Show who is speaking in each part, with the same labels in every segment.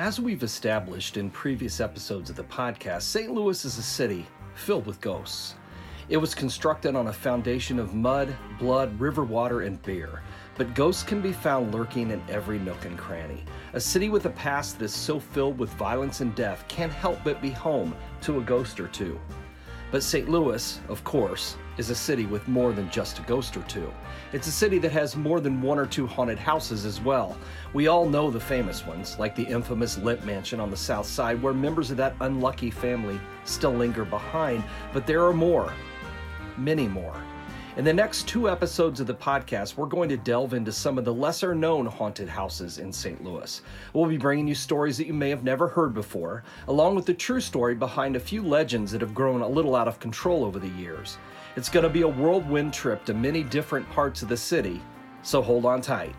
Speaker 1: As we've established in previous episodes of the podcast, St. Louis is a city filled with ghosts. It was constructed on a foundation of mud, blood, river water, and beer. But ghosts can be found lurking in every nook and cranny. A city with a past that is so filled with violence and death can't help but be home to a ghost or two. But St. Louis, of course, is a city with more than just a ghost or two. It's a city that has more than one or two haunted houses as well. We all know the famous ones, like the infamous Lemp Mansion on the south side, where members of that unlucky family still linger behind, but there are more, many more. In the next two episodes of the podcast, we're going to delve into some of the lesser known haunted houses in St. Louis. We'll be bringing you stories that you may have never heard before, along with the true story behind a few legends that have grown a little out of control over the years. It's going to be a whirlwind trip to many different parts of the city, so hold on tight.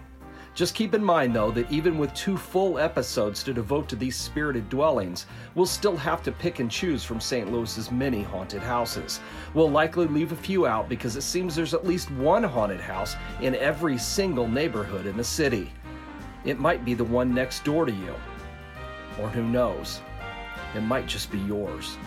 Speaker 1: Just keep in mind, though, that even with two full episodes to devote to these spirited dwellings, we'll still have to pick and choose from St. Louis's many haunted houses. We'll likely leave a few out because it seems there's at least one haunted house in every single neighborhood in the city. It might be the one next door to you. Or who knows? It might just be yours.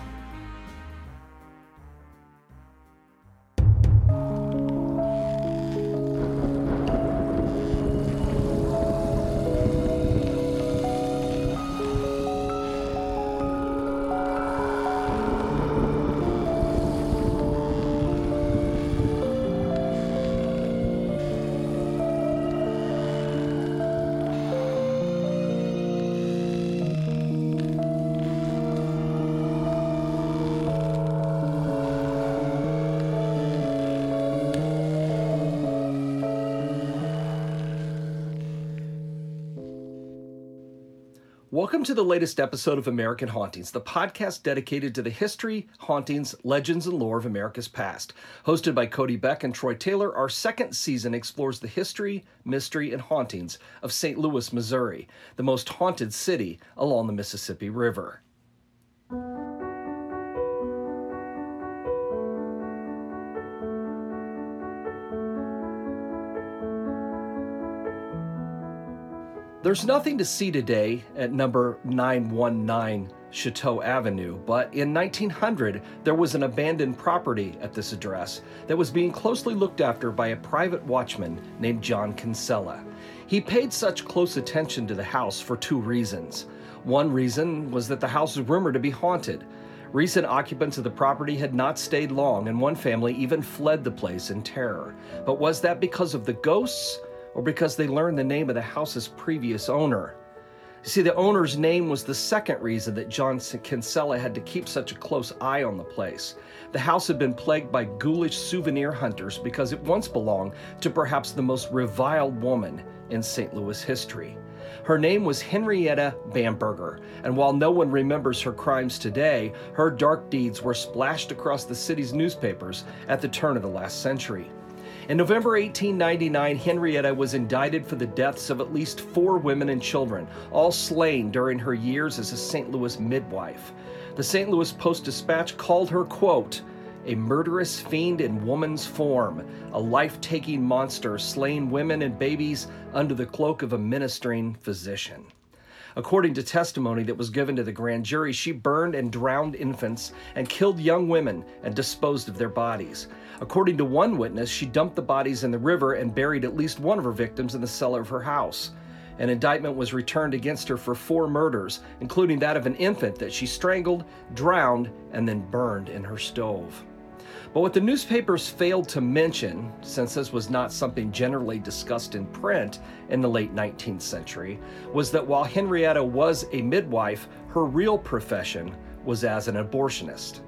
Speaker 1: Welcome to the latest episode of American Hauntings, the podcast dedicated to the history, hauntings, legends, and lore of America's past. Hosted by Cody Beck and Troy Taylor, our second season explores the history, mystery, and hauntings of St. Louis, Missouri, the most haunted city along the Mississippi River. There's nothing to see today at number 919 Chouteau Avenue, but in 1900 there was an abandoned property at this address that was being closely looked after by a private watchman named John Kinsella. He paid such close attention to the house for two reasons. One reason was that the house was rumored to be haunted. Recent occupants of the property had not stayed long, and one family even fled the place in terror. But was that because of the ghosts? Or because they learned the name of the house's previous owner. You see, the owner's name was the second reason that John Kinsella had to keep such a close eye on the place. The house had been plagued by ghoulish souvenir hunters because it once belonged to perhaps the most reviled woman in St. Louis history. Her name was Henrietta Bamberger, and while no one remembers her crimes today, her dark deeds were splashed across the city's newspapers at the turn of the last century. In November 1899, Henrietta was indicted for the deaths of at least four women and children, all slain during her years as a St. Louis midwife. The St. Louis Post Dispatch called her, quote, a murderous fiend in woman's form, a life taking monster slaying women and babies under the cloak of a ministering physician. According to testimony that was given to the grand jury, she burned and drowned infants and killed young women and disposed of their bodies. According to one witness, she dumped the bodies in the river and buried at least one of her victims in the cellar of her house. An indictment was returned against her for four murders, including that of an infant that she strangled, drowned, and then burned in her stove. But what the newspapers failed to mention, since this was not something generally discussed in print in the late 19th century, was that while Henrietta was a midwife, her real profession was as an abortionist.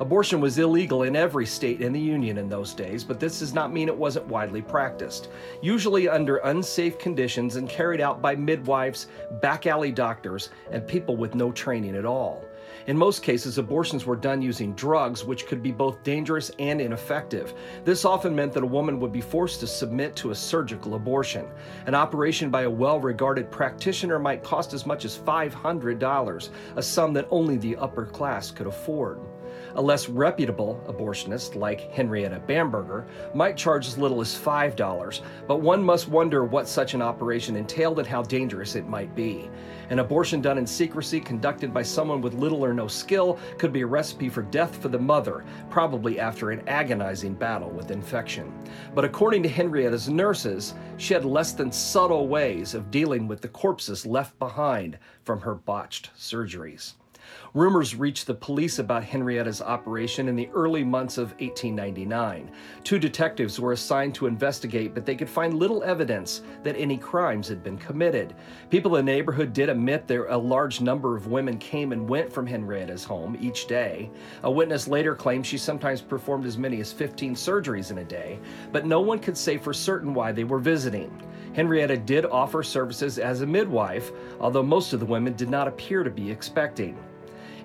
Speaker 1: Abortion was illegal in every state in the Union in those days, but this does not mean it wasn't widely practiced. Usually under unsafe conditions and carried out by midwives, back alley doctors, and people with no training at all. In most cases, abortions were done using drugs, which could be both dangerous and ineffective. This often meant that a woman would be forced to submit to a surgical abortion. An operation by a well regarded practitioner might cost as much as $500, a sum that only the upper class could afford. A less reputable abortionist, like Henrietta Bamberger, might charge as little as $5, but one must wonder what such an operation entailed and how dangerous it might be. An abortion done in secrecy, conducted by someone with little or no skill, could be a recipe for death for the mother, probably after an agonizing battle with infection. But according to Henrietta's nurses, she had less than subtle ways of dealing with the corpses left behind from her botched surgeries. Rumors reached the police about Henrietta's operation in the early months of 1899. Two detectives were assigned to investigate, but they could find little evidence that any crimes had been committed. People in the neighborhood did admit that a large number of women came and went from Henrietta's home each day. A witness later claimed she sometimes performed as many as 15 surgeries in a day, but no one could say for certain why they were visiting. Henrietta did offer services as a midwife, although most of the women did not appear to be expecting.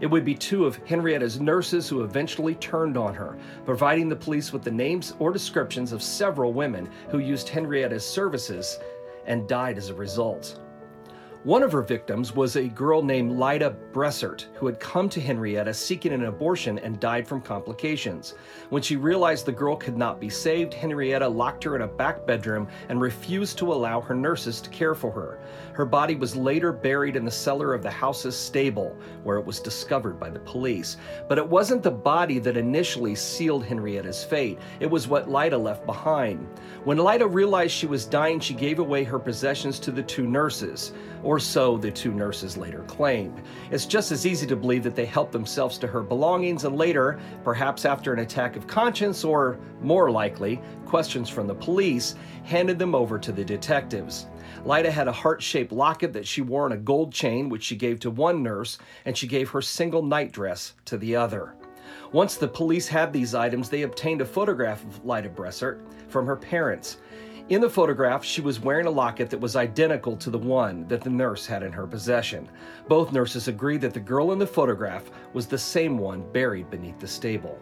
Speaker 1: It would be two of Henrietta's nurses who eventually turned on her, providing the police with the names or descriptions of several women who used Henrietta's services and died as a result. One of her victims was a girl named Lyda Bressert, who had come to Henrietta seeking an abortion and died from complications. When she realized the girl could not be saved, Henrietta locked her in a back bedroom and refused to allow her nurses to care for her. Her body was later buried in the cellar of the house's stable, where it was discovered by the police. But it wasn't the body that initially sealed Henrietta's fate, it was what Lyda left behind. When Lyda realized she was dying, she gave away her possessions to the two nurses or so the two nurses later claimed. It's just as easy to believe that they helped themselves to her belongings and later, perhaps after an attack of conscience or, more likely, questions from the police, handed them over to the detectives. Lyda had a heart shaped locket that she wore on a gold chain, which she gave to one nurse, and she gave her single nightdress to the other. Once the police had these items, they obtained a photograph of Lyda Bressert from her parents. In the photograph, she was wearing a locket that was identical to the one that the nurse had in her possession. Both nurses agreed that the girl in the photograph was the same one buried beneath the stable.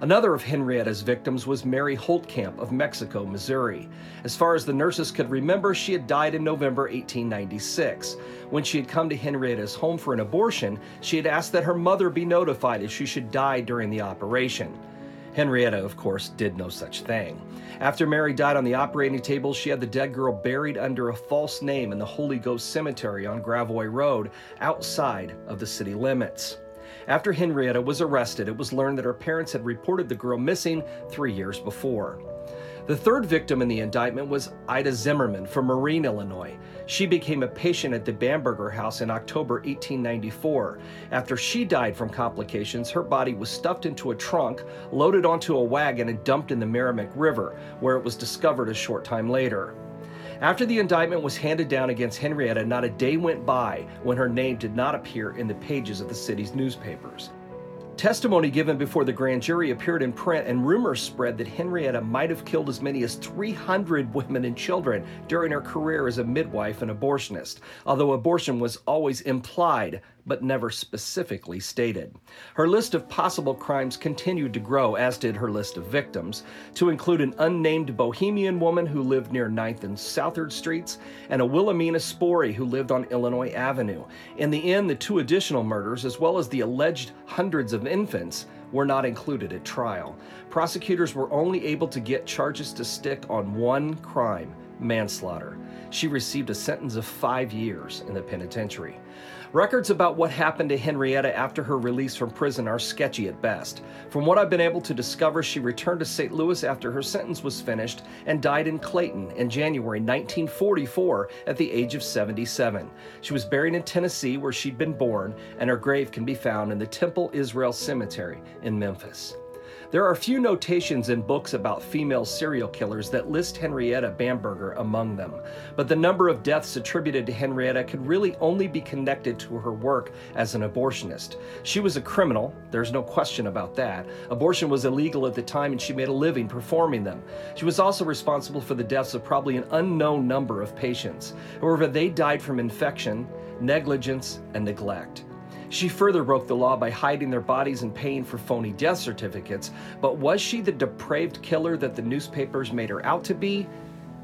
Speaker 1: Another of Henrietta's victims was Mary Holtkamp of Mexico, Missouri. As far as the nurses could remember, she had died in November 1896. When she had come to Henrietta's home for an abortion, she had asked that her mother be notified if she should die during the operation. Henrietta, of course, did no such thing. After Mary died on the operating table, she had the dead girl buried under a false name in the Holy Ghost Cemetery on Gravois Road, outside of the city limits. After Henrietta was arrested, it was learned that her parents had reported the girl missing three years before. The third victim in the indictment was Ida Zimmerman from Marine, Illinois. She became a patient at the Bamberger House in October 1894. After she died from complications, her body was stuffed into a trunk, loaded onto a wagon, and dumped in the Meramec River, where it was discovered a short time later. After the indictment was handed down against Henrietta, not a day went by when her name did not appear in the pages of the city's newspapers. Testimony given before the grand jury appeared in print, and rumors spread that Henrietta might have killed as many as 300 women and children during her career as a midwife and abortionist, although abortion was always implied but never specifically stated. Her list of possible crimes continued to grow, as did her list of victims, to include an unnamed Bohemian woman who lived near 9th and Soulard Streets, and a Wilhelmina Spory who lived on Illinois Avenue. In the end, the two additional murders, as well as the alleged hundreds of infants, were not included at trial. Prosecutors were only able to get charges to stick on one crime manslaughter. She received a sentence of five years in the penitentiary. Records about what happened to Henrietta after her release from prison are sketchy at best. From what I've been able to discover, she returned to St. Louis after her sentence was finished and died in Clayton in January 1944 at the age of 77. She was buried in Tennessee where she'd been born, and her grave can be found in the Temple Israel Cemetery in Memphis. There are few notations in books about female serial killers that list Henrietta Bamberger among them, but the number of deaths attributed to Henrietta could really only be connected to her work as an abortionist. She was a criminal, there's no question about that. Abortion was illegal at the time and she made a living performing them. She was also responsible for the deaths of probably an unknown number of patients. However, they died from infection, negligence, and neglect. She further broke the law by hiding their bodies and paying for phony death certificates. But was she the depraved killer that the newspapers made her out to be?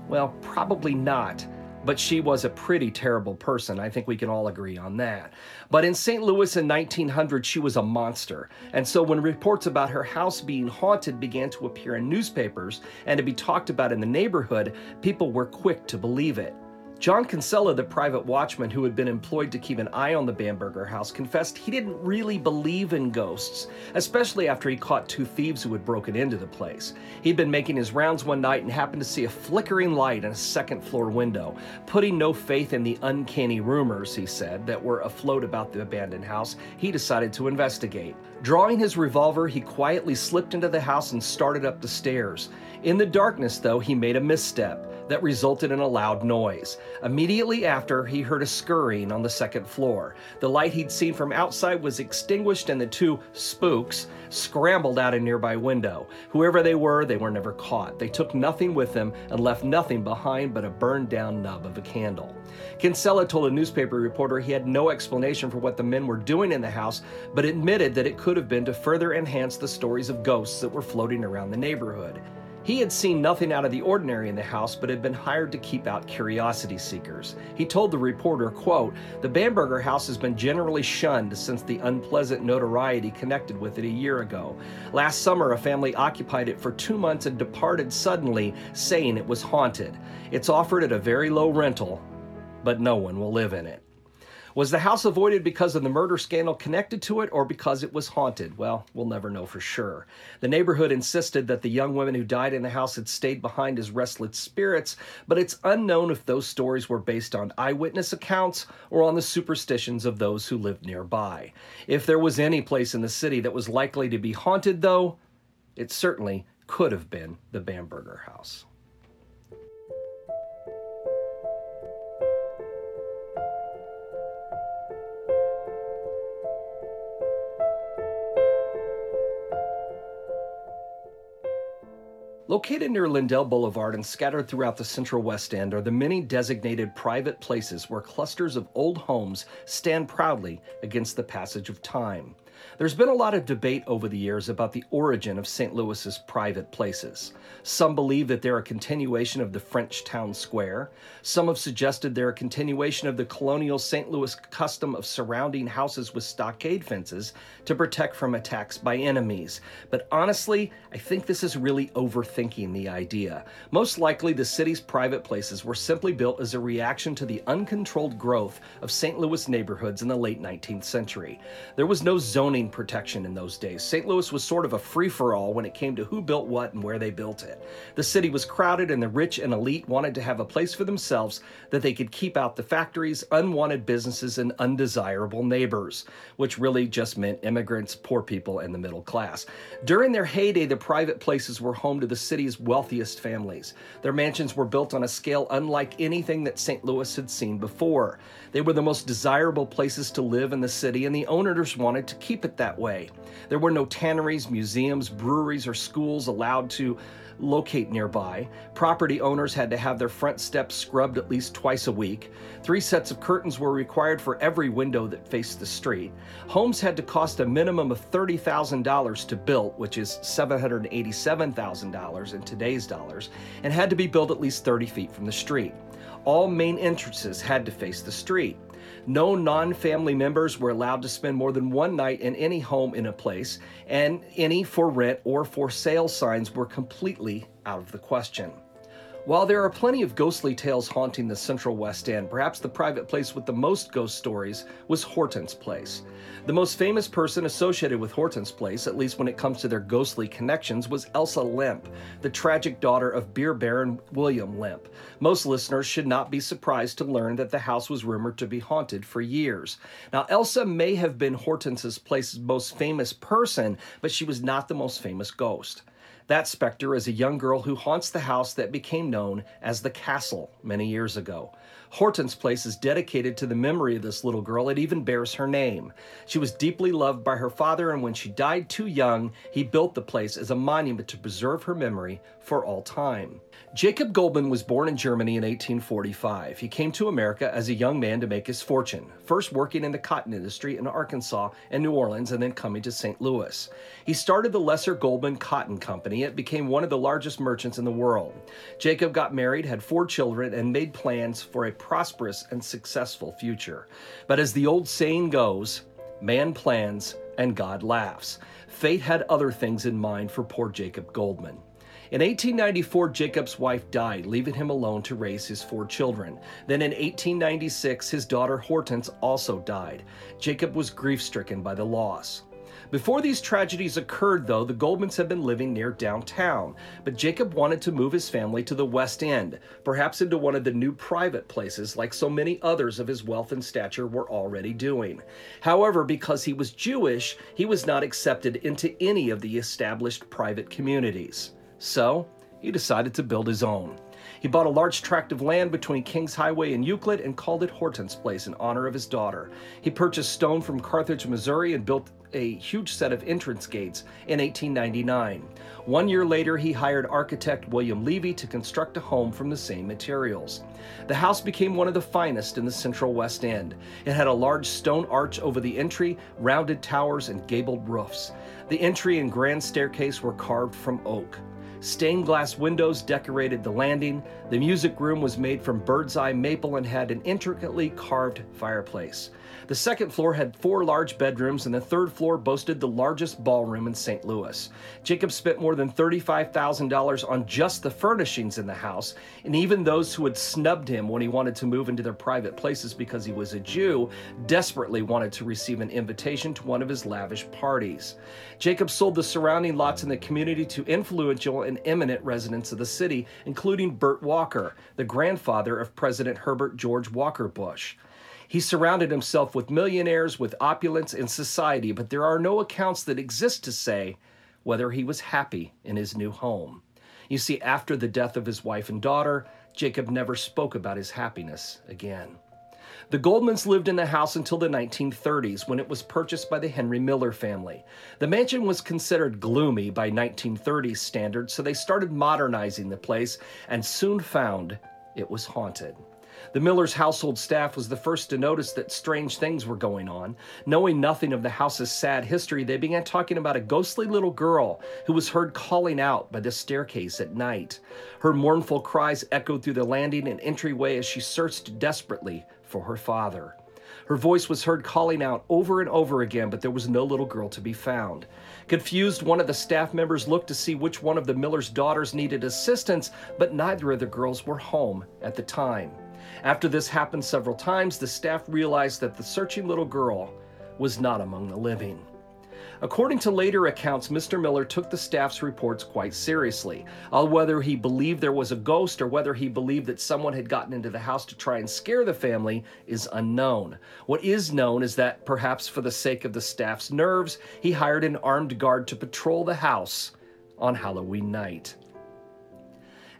Speaker 1: Well, probably not. but she was a pretty terrible person. I think we can all agree on that. But in St. Louis in 1900, she was a monster. And so when reports about her house being haunted began to appear in newspapers and to be talked about in the neighborhood, people were quick to believe it. John Kinsella, the private watchman who had been employed to keep an eye on the Bamberger house, confessed he didn't really believe in ghosts, especially after he caught two thieves who had broken into the place. He'd been making his rounds one night and happened to see a flickering light in a second floor window. Putting no faith in the uncanny rumors, he said, that were afloat about the abandoned house, he decided to investigate. Drawing his revolver, he quietly slipped into the house and started up the stairs. In the darkness, though, he made a misstep that resulted in a loud noise. Immediately after, he heard a scurrying on the second floor. The light he'd seen from outside was extinguished, and the two spooks scrambled out a nearby window. Whoever they were, they were never caught. They took nothing with them and left nothing behind but a burned down nub of a candle. Kinsella told a newspaper reporter he had no explanation for what the men were doing in the house, but admitted that it could have been to further enhance the stories of ghosts that were floating around the neighborhood. He had seen nothing out of the ordinary in the house, but had been hired to keep out curiosity seekers. He told the reporter, quote, The Bamberger house has been generally shunned since the unpleasant notoriety connected with it a year ago. Last summer, a family occupied it for two months and departed suddenly, saying it was haunted. It's offered at a very low rental, but no one will live in it. Was the house avoided because of the murder scandal connected to it or because it was haunted? Well, we'll never know for sure. The neighborhood insisted that the young women who died in the house had stayed behind as restless spirits, but it's unknown if those stories were based on eyewitness accounts or on the superstitions of those who lived nearby. If there was any place in the city that was likely to be haunted, though, it certainly could have been the Bamberger house. Located near Lindell Boulevard and scattered throughout the central West End are the many designated private places where clusters of old homes stand proudly against the passage of time. There's been a lot of debate over the years about the origin of St. Louis's private places. Some believe that they're a continuation of the French town square. Some have suggested they're a continuation of the colonial St. Louis custom of surrounding houses with stockade fences to protect from attacks by enemies. But honestly, I think this is really overthinking the idea. Most likely, the city's private places were simply built as a reaction to the uncontrolled growth of St. Louis neighborhoods in the late 19th century. There was no zoning zoning protection in those days. St. Louis was sort of a free for all when it came to who built what and where they built it. The city was crowded, and the rich and elite wanted to have a place for themselves that they could keep out the factories, unwanted businesses, and undesirable neighbors, which really just meant immigrants, poor people, and the middle class. During their heyday, the private places were home to the city's wealthiest families. Their mansions were built on a scale unlike anything that St. Louis had seen before. They were the most desirable places to live in the city, and the owners wanted to keep it that way. There were no tanneries, museums, breweries, or schools allowed to locate nearby. Property owners had to have their front steps scrubbed at least twice a week. Three sets of curtains were required for every window that faced the street. Homes had to cost a minimum of $30,000 to build, which is $787,000 in today's dollars, and had to be built at least 30 feet from the street. All main entrances had to face the street. No non family members were allowed to spend more than one night in any home in a place, and any for rent or for sale signs were completely out of the question. While there are plenty of ghostly tales haunting the central West End, perhaps the private place with the most ghost stories was Hortense Place. The most famous person associated with Hortense Place, at least when it comes to their ghostly connections, was Elsa Lemp, the tragic daughter of beer baron William Lemp. Most listeners should not be surprised to learn that the house was rumored to be haunted for years. Now, Elsa may have been Hortense Place's most famous person, but she was not the most famous ghost. That specter is a young girl who haunts the house that became known as the castle many years ago. Hortense Place is dedicated to the memory of this little girl. It even bears her name. She was deeply loved by her father, and when she died too young, he built the place as a monument to preserve her memory for all time. Jacob Goldman was born in Germany in 1845. He came to America as a young man to make his fortune, first working in the cotton industry in Arkansas and New Orleans, and then coming to St. Louis. He started the Lesser Goldman Cotton Company money, it became one of the largest merchants in the world. Jacob got married, had four children, and made plans for a prosperous and successful future. But as the old saying goes, man plans and God laughs. Fate had other things in mind for poor Jacob Goldman. In 1894, Jacob's wife died, leaving him alone to raise his four children. Then in 1896, his daughter Hortense also died. Jacob was grief stricken by the loss. Before these tragedies occurred, though, the Goldmans had been living near downtown, but Jacob wanted to move his family to the West End, perhaps into one of the new private places like so many others of his wealth and stature were already doing. However, because he was Jewish, he was not accepted into any of the established private communities. So, he decided to build his own. He bought a large tract of land between Kings Highway and Euclid and called it Hortense Place in honor of his daughter. He purchased stone from Carthage, Missouri and built a huge set of entrance gates in 1899. One year later, he hired architect William Levy to construct a home from the same materials. The house became one of the finest in the central West End. It had a large stone arch over the entry, rounded towers, and gabled roofs. The entry and grand staircase were carved from oak. Stained glass windows decorated the landing. The music room was made from bird's eye maple and had an intricately carved fireplace. The second floor had four large bedrooms, and the third floor boasted the largest ballroom in St. Louis. Jacob spent more than $35,000 on just the furnishings in the house, and even those who had snubbed him when he wanted to move into their private places because he was a Jew desperately wanted to receive an invitation to one of his lavish parties. Jacob sold the surrounding lots in the community to influential and eminent residents of the city, including Bert Walker, the grandfather of President Herbert George Walker Bush. He surrounded himself with millionaires, with opulence in society, but there are no accounts that exist to say whether he was happy in his new home. You see, after the death of his wife and daughter, Jacob never spoke about his happiness again. The Goldmans lived in the house until the 1930s when it was purchased by the Henry Miller family. The mansion was considered gloomy by 1930s standards, so they started modernizing the place and soon found it was haunted. The Miller's household staff was the first to notice that strange things were going on. Knowing nothing of the house's sad history, they began talking about a ghostly little girl who was heard calling out by the staircase at night. Her mournful cries echoed through the landing and entryway as she searched desperately for her father. Her voice was heard calling out over and over again, but there was no little girl to be found. Confused, one of the staff members looked to see which one of the Miller's daughters needed assistance, but neither of the girls were home at the time. After this happened several times, the staff realized that the searching little girl was not among the living. According to later accounts, Mr. Miller took the staff's reports quite seriously. Uh, whether he believed there was a ghost or whether he believed that someone had gotten into the house to try and scare the family is unknown. What is known is that, perhaps for the sake of the staff's nerves, he hired an armed guard to patrol the house on Halloween night.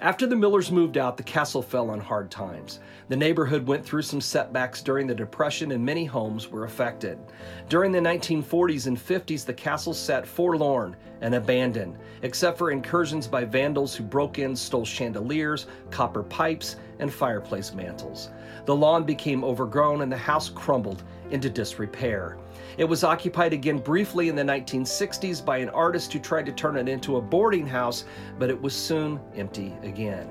Speaker 1: After the Millers moved out, the castle fell on hard times. The neighborhood went through some setbacks during the Depression and many homes were affected. During the 1940s and 50s, the castle sat forlorn and abandoned, except for incursions by vandals who broke in, stole chandeliers, copper pipes, and fireplace mantles. The lawn became overgrown and the house crumbled into disrepair. It was occupied again briefly in the 1960s by an artist who tried to turn it into a boarding house, but it was soon empty again.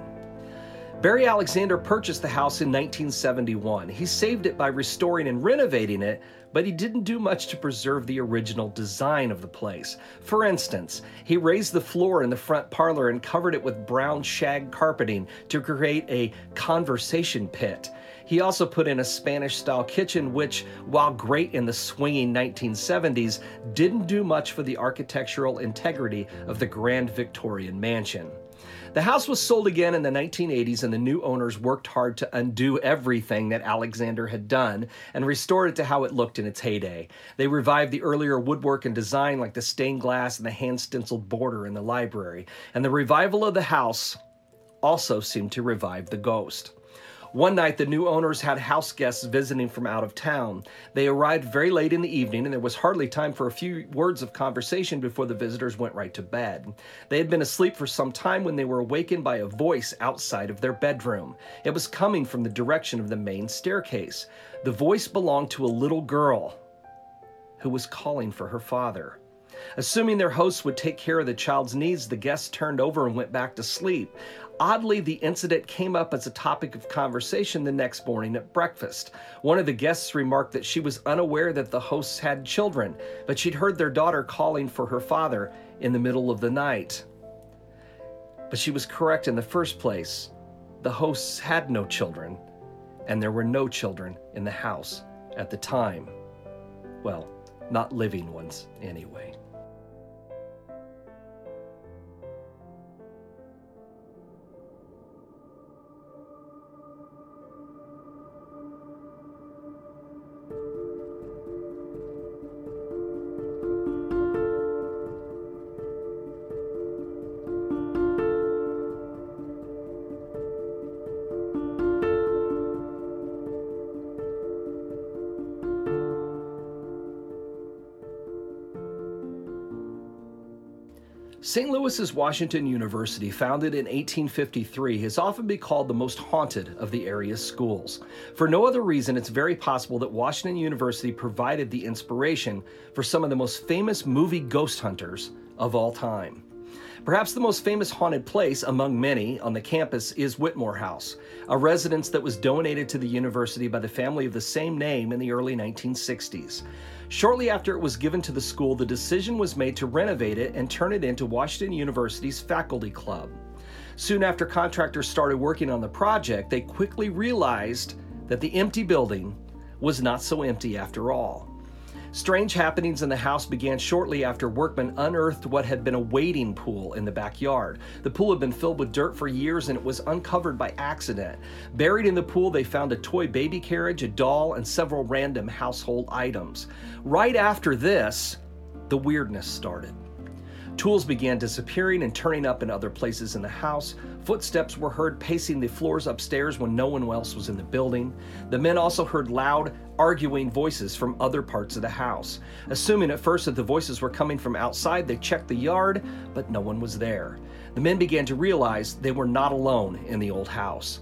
Speaker 1: Barry Alexander purchased the house in 1971. He saved it by restoring and renovating it, but he didn't do much to preserve the original design of the place. For instance, he raised the floor in the front parlor and covered it with brown shag carpeting to create a conversation pit. He also put in a Spanish style kitchen, which, while great in the swinging 1970s, didn't do much for the architectural integrity of the grand Victorian mansion. The house was sold again in the 1980s, and the new owners worked hard to undo everything that Alexander had done and restore it to how it looked in its heyday. They revived the earlier woodwork and design, like the stained glass and the hand stenciled border in the library. And the revival of the house also seemed to revive the ghost. One night, the new owners had house guests visiting from out of town. They arrived very late in the evening, and there was hardly time for a few words of conversation before the visitors went right to bed. They had been asleep for some time when they were awakened by a voice outside of their bedroom. It was coming from the direction of the main staircase. The voice belonged to a little girl who was calling for her father. Assuming their hosts would take care of the child's needs, the guests turned over and went back to sleep. Oddly, the incident came up as a topic of conversation the next morning at breakfast. One of the guests remarked that she was unaware that the hosts had children, but she'd heard their daughter calling for her father in the middle of the night. But she was correct in the first place. The hosts had no children, and there were no children in the house at the time. Well, not living ones, anyway. St. Louis's Washington University, founded in 1853, has often been called the most haunted of the area's schools. For no other reason, it's very possible that Washington University provided the inspiration for some of the most famous movie ghost hunters of all time. Perhaps the most famous haunted place among many on the campus is Whittemore House, a residence that was donated to the university by the family of the same name in the early 1960s. Shortly after it was given to the school, the decision was made to renovate it and turn it into Washington University's faculty club. Soon after contractors started working on the project, they quickly realized that the empty building was not so empty after all. Strange happenings in the house began shortly after workmen unearthed what had been a wading pool in the backyard. The pool had been filled with dirt for years and it was uncovered by accident. Buried in the pool, they found a toy baby carriage, a doll, and several random household items. Right after this, the weirdness started. Tools began disappearing and turning up in other places in the house. Footsteps were heard pacing the floors upstairs when no one else was in the building. The men also heard loud, arguing voices from other parts of the house. Assuming at first that the voices were coming from outside, they checked the yard, but no one was there. The men began to realize they were not alone in the old house.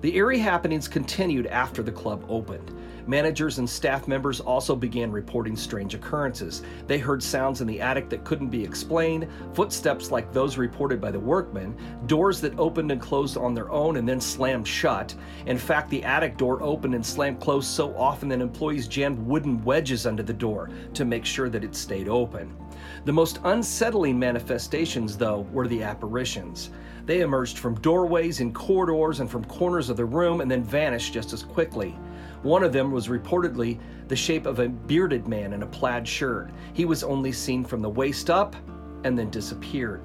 Speaker 1: The eerie happenings continued after the club opened. Managers and staff members also began reporting strange occurrences. They heard sounds in the attic that couldn't be explained, footsteps like those reported by the workmen, doors that opened and closed on their own and then slammed shut. In fact, the attic door opened and slammed closed so often that employees jammed wooden wedges under the door to make sure that it stayed open. The most unsettling manifestations, though, were the apparitions. They emerged from doorways and corridors and from corners of the room and then vanished just as quickly. One of them was reportedly the shape of a bearded man in a plaid shirt. He was only seen from the waist up and then disappeared.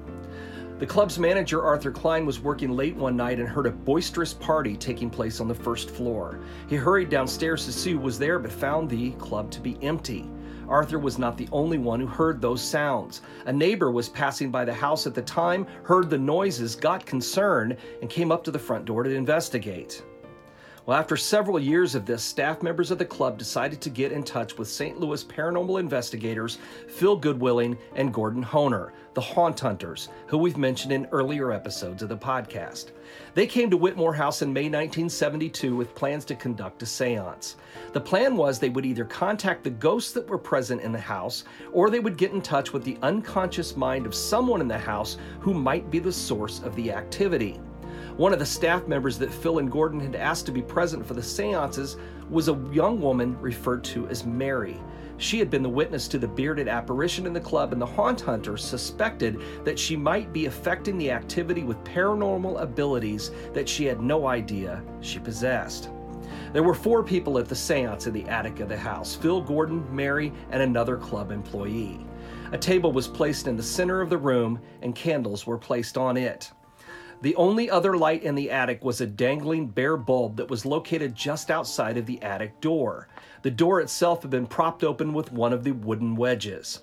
Speaker 1: The club's manager, Arthur Klein, was working late one night and heard a boisterous party taking place on the first floor. He hurried downstairs to see who was there, but found the club to be empty. Arthur was not the only one who heard those sounds. A neighbor was passing by the house at the time, heard the noises, got concerned, and came up to the front door to investigate. Well, after several years of this, staff members of the club decided to get in touch with St. Louis paranormal investigators Phil Goodwilling and Gordon Hoener, the Haunt Hunters, who we've mentioned in earlier episodes of the podcast. They came to Whittemore House in May 1972 with plans to conduct a seance. The plan was they would either contact the ghosts that were present in the house or they would get in touch with the unconscious mind of someone in the house who might be the source of the activity. One of the staff members that Phil and Gordon had asked to be present for the seances was a young woman referred to as Mary. She had been the witness to the bearded apparition in the club, and the haunt hunter suspected that she might be affecting the activity with paranormal abilities that she had no idea she possessed. There were four people at the seance in the attic of the house Phil Gordon, Mary, and another club employee. A table was placed in the center of the room, and candles were placed on it. The only other light in the attic was a dangling bare bulb that was located just outside of the attic door. The door itself had been propped open with one of the wooden wedges.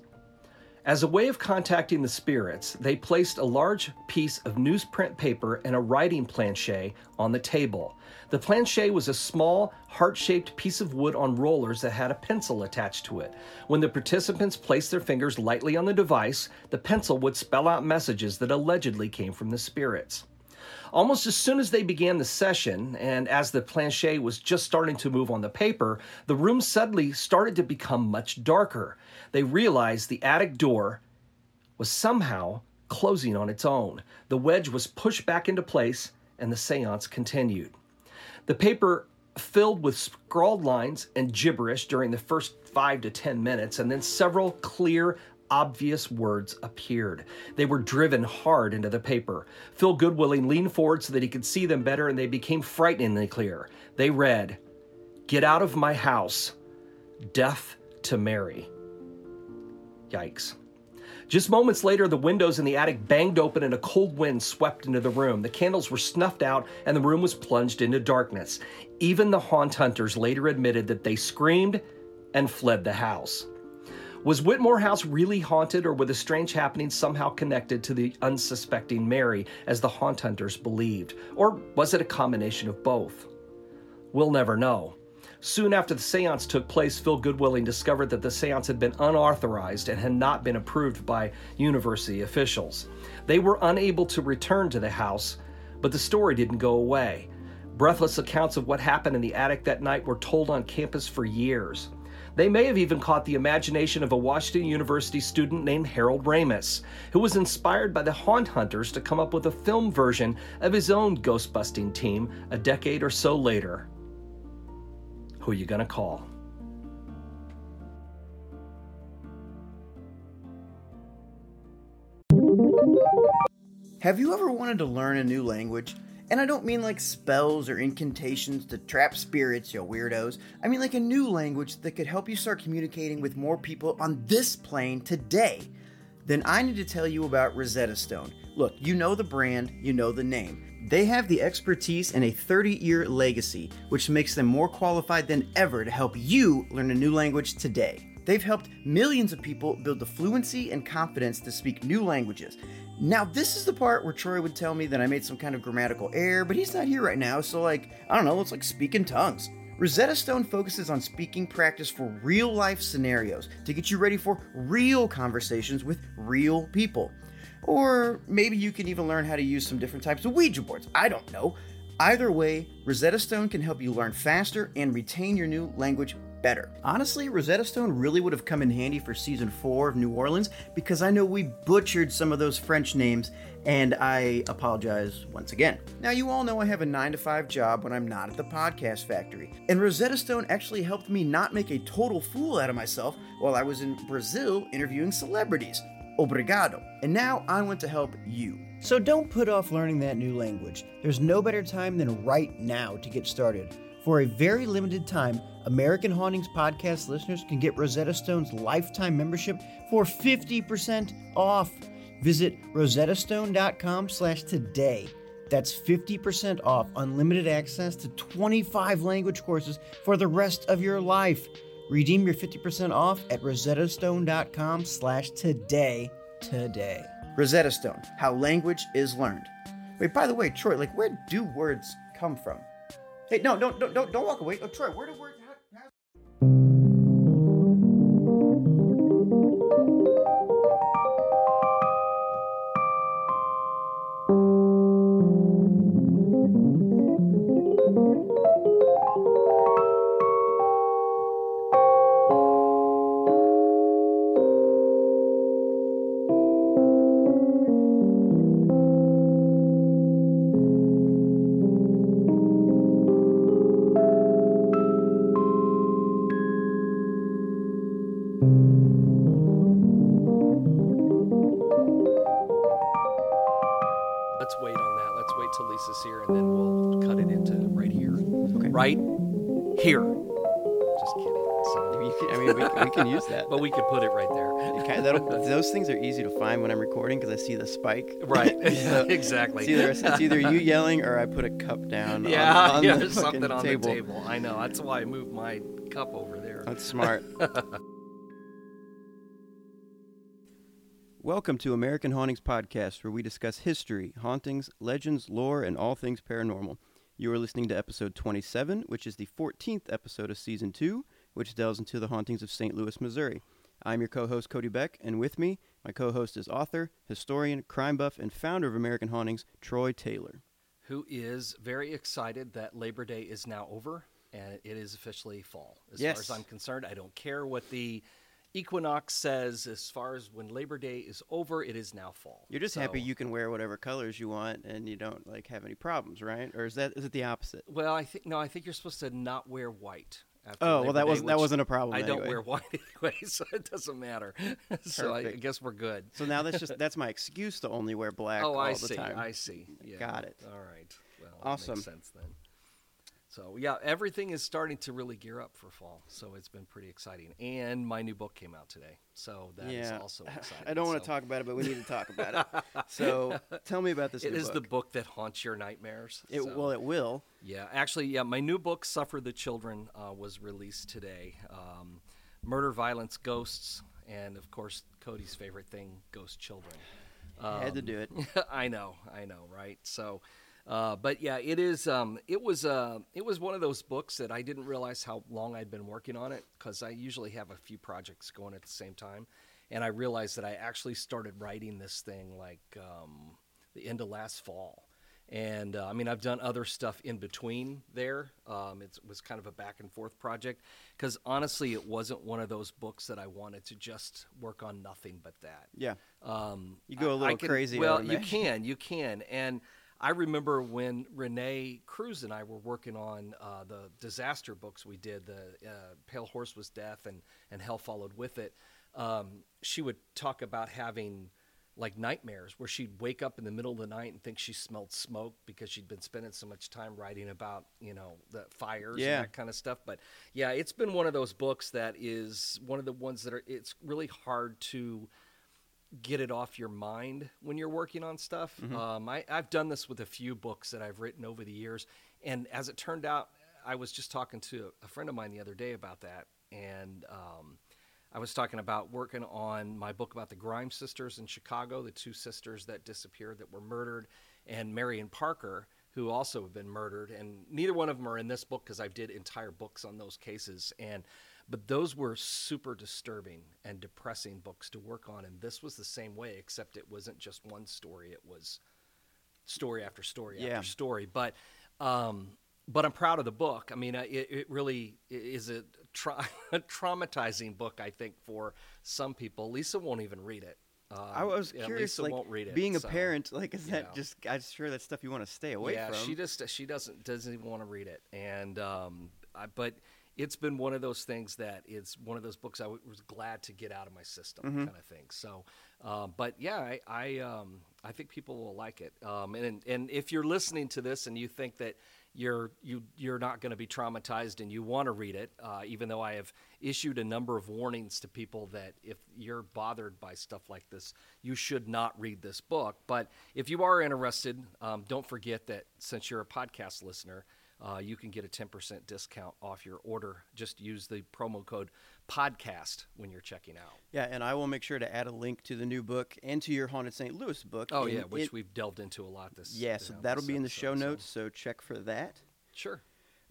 Speaker 1: As a way of contacting the spirits, they placed a large piece of newsprint paper and a writing planche on the table. The planche was a small, heart shaped piece of wood on rollers that had a pencil attached to it. When the participants placed their fingers lightly on the device, the pencil would spell out messages that allegedly came from the spirits. Almost as soon as they began the session, and as the planche was just starting to move on the paper, the room suddenly started to become much darker. They realized the attic door was somehow closing on its own. The wedge was pushed back into place, and the seance continued. The paper filled with scrawled lines and gibberish during the first five to ten minutes, and then several clear, obvious words appeared. They were driven hard into the paper. Phil Goodwilling leaned forward so that he could see them better, and they became frighteningly clear. They read, Get out of my house. Death to Mary. Yikes. Just moments later, the windows in the attic banged open and a cold wind swept into the room. The candles were snuffed out and the room was plunged into darkness. Even the haunt hunters later admitted that they screamed and fled the house. Was Whittemore House really haunted, or were the strange happenings somehow connected to the unsuspecting Mary, as the haunt hunters believed? Or was it a combination of both? We'll never know. Soon after the seance took place, Phil Goodwilling discovered that the seance had been unauthorized and had not been approved by university officials. They were unable to return to the house, but the story didn't go away. Breathless accounts of what happened in the attic that night were told on campus for years. They may have even caught the imagination of a Washington University student named Harold Ramis, who was inspired by the Haunt Hunters to come up with a film version of his own ghost busting team a decade or so later. Who are you gonna call?
Speaker 2: Have you ever wanted to learn a new language? And I don't mean like spells or incantations to trap spirits, you weirdos. I mean like a new language that could help you start communicating with more people on this plane today. Then I need to tell you about Rosetta Stone. Look, you know the brand, you know the name. They have the expertise and a 30 year legacy, which makes them more qualified than ever to help you learn a new language today. They've helped millions of people build the fluency and confidence to speak new languages. Now, this is the part where Troy would tell me that I made some kind of grammatical error, but he's not here right now, so, like, I don't know, it's like speaking tongues. Rosetta Stone focuses on speaking practice for real life scenarios to get you ready for real conversations with real people. Or maybe you can even learn how to use some different types of Ouija boards. I don't know. Either way, Rosetta Stone can help you learn faster and retain your new language better. Honestly, Rosetta Stone really would have come in handy for season 4 of New Orleans because I know we butchered some of those French names and I apologize once again. Now, you all know I have a 9 to 5 job when I'm not at the podcast factory, and Rosetta Stone actually helped me not make a total fool out of myself while I was in Brazil interviewing celebrities. Obrigado. And now I want to help you. So don't put off learning that new language. There's no better time than right now to get started. For a very limited time, American Hauntings podcast listeners can get Rosetta Stone's lifetime membership for 50% off. Visit rosettastone.com slash today. That's 50% off unlimited access to 25 language courses for the rest of your life. Redeem your 50% off at rosettastone.com slash today today. Rosetta Stone, how language is learned. Wait, by the way, Troy, like where do words come from? Hey, no, no, don't, don't, don't walk away. Oh, Troy, where do words?
Speaker 1: Here. Just kidding. So,
Speaker 2: You can- I mean, we, we can use that.
Speaker 1: but we could put it right there.
Speaker 2: It kind that'll, those things are easy to find when I'm recording because I see the spike.
Speaker 1: Right.
Speaker 2: So
Speaker 1: exactly.
Speaker 2: It's either, it's either you yelling or I put a cup down.
Speaker 1: yeah,
Speaker 2: on,
Speaker 1: yeah,
Speaker 2: the
Speaker 1: there's something on
Speaker 2: table.
Speaker 1: the table. I know. That's why I moved my cup over there.
Speaker 2: That's smart. Welcome to American Hauntings Podcast, where we discuss history, hauntings, legends, lore, and all things paranormal. You are listening to episode 27, which is the 14th episode of season 2, which delves into the hauntings of St. Louis, Missouri. I'm your co host, Cody Beck, and with me, my co host is author, historian, crime buff, and founder of American Hauntings, Troy Taylor.
Speaker 1: Who is very excited that Labor Day is now over and it is officially fall. As
Speaker 2: Yes.
Speaker 1: far as I'm concerned, I don't care what the equinox says as far as when Labor Day is over, it is now fall.
Speaker 2: You're just happy you can wear whatever colors you want and you don't like have any problems, right? Or is that is it the opposite?
Speaker 1: Well, I think no. I think you're supposed to not wear white. After
Speaker 2: Oh, well, that
Speaker 1: Day,
Speaker 2: wasn't- that wasn't a problem
Speaker 1: I don't wear white anyway, so it doesn't matter. so I, I guess we're good.
Speaker 2: So now that's just that's my excuse to only wear black
Speaker 1: oh,
Speaker 2: all
Speaker 1: I
Speaker 2: the
Speaker 1: see.
Speaker 2: time.
Speaker 1: I see. Yeah.
Speaker 2: Got it.
Speaker 1: All right. Well, that
Speaker 2: Awesome.
Speaker 1: Makes sense then. So yeah, everything is starting to really gear up for fall. So it's been pretty exciting. And my new book came out today, so that is
Speaker 2: yeah.
Speaker 1: also exciting.
Speaker 2: I don't want to talk about it, but we need to talk about it. So tell me about this.
Speaker 1: It is the
Speaker 2: book.
Speaker 1: book that haunts your nightmares.
Speaker 2: It,
Speaker 1: so-
Speaker 2: Well, it will.
Speaker 1: Yeah, actually, yeah, my new book, Suffer the Children, uh, was released today. Um, murder, violence, ghosts, and of course, Cody's favorite thing, ghost children.
Speaker 2: I had to
Speaker 1: Um,
Speaker 2: do it.
Speaker 1: I know, I know, right? So, uh, but yeah, it is. Um, it was. Uh, it was one of those books that I didn't realize how long I'd been working on it because I usually have a few projects going at the same time, and I realized that I actually started writing this thing like um, the end of last fall. And uh, I mean, I've done other stuff in between there. Um, it was kind of a back and forth project because honestly, it wasn't one of those books that I wanted to just work on nothing but that.
Speaker 2: Yeah.
Speaker 1: Um,
Speaker 2: You go a little
Speaker 1: can-
Speaker 2: crazy,
Speaker 1: Well, you can, you can, and I remember when Rene Kruse and I were working on uh, the disaster books we did. The uh, Pale Horse was death, and and Hell followed with it. Um, she would talk about having like nightmares where she'd wake up in the middle of the night and think she smelled smoke because she'd been spending so much time writing about you know the fires
Speaker 2: Yeah.
Speaker 1: and that kind of stuff but yeah it's been one of those books that is one of the ones that are it's really hard to get it off your mind when you're working on stuff.
Speaker 2: Mm-hmm.
Speaker 1: Um, I, I've done this with a few books that I've written over the years, and as it turned out, I was just talking to a friend of mine the other day about that, and um, I was talking about working on my book about the Grimes sisters in Chicago, the two sisters that disappeared that were murdered, and Marion Parker, who also have been murdered, and neither one of them are in this book because I did entire books on those cases, and but those were super disturbing and depressing books to work on, and this was the same way, except it wasn't just one story; it was story after story
Speaker 2: Yeah.
Speaker 1: after story. But um, but I'm proud of the book. I mean, it, it really is a, tra- a traumatizing book. I think for some people, Lisa won't even read it. Um,
Speaker 2: I was curious,
Speaker 1: Lisa
Speaker 2: like
Speaker 1: won't read it,
Speaker 2: being a
Speaker 1: so,
Speaker 2: parent, like is that
Speaker 1: yeah.
Speaker 2: just? I'm sure that's stuff you want to stay away
Speaker 1: yeah,
Speaker 2: from.
Speaker 1: she just she doesn't doesn't even want to read it, and um, I, but it's been one of those things that it's one of those books I w- was glad to get out of my system,
Speaker 2: Mm-hmm.
Speaker 1: kind of thing. So, um, but yeah, I I, um, I think people will like it, um, and and if you're listening to this and you think that you're you you're not going to be traumatized and you want to read it, uh, even though I have issued a number of warnings to people that if you're bothered by stuff like this, you should not read this book. But if you are interested, um, don't forget that since you're a podcast listener, uh, you can get a 10% discount off your order. Just use the promo code podcast when you're checking out.
Speaker 2: yeah, and I will make sure to add a link to the new book and to your Haunted St. Louis book.
Speaker 1: Oh yeah, which
Speaker 2: it-
Speaker 1: we've delved into a lot this.
Speaker 2: yeah, so that'll be in the show
Speaker 1: episode, so-
Speaker 2: notes. So check for that.
Speaker 1: Sure.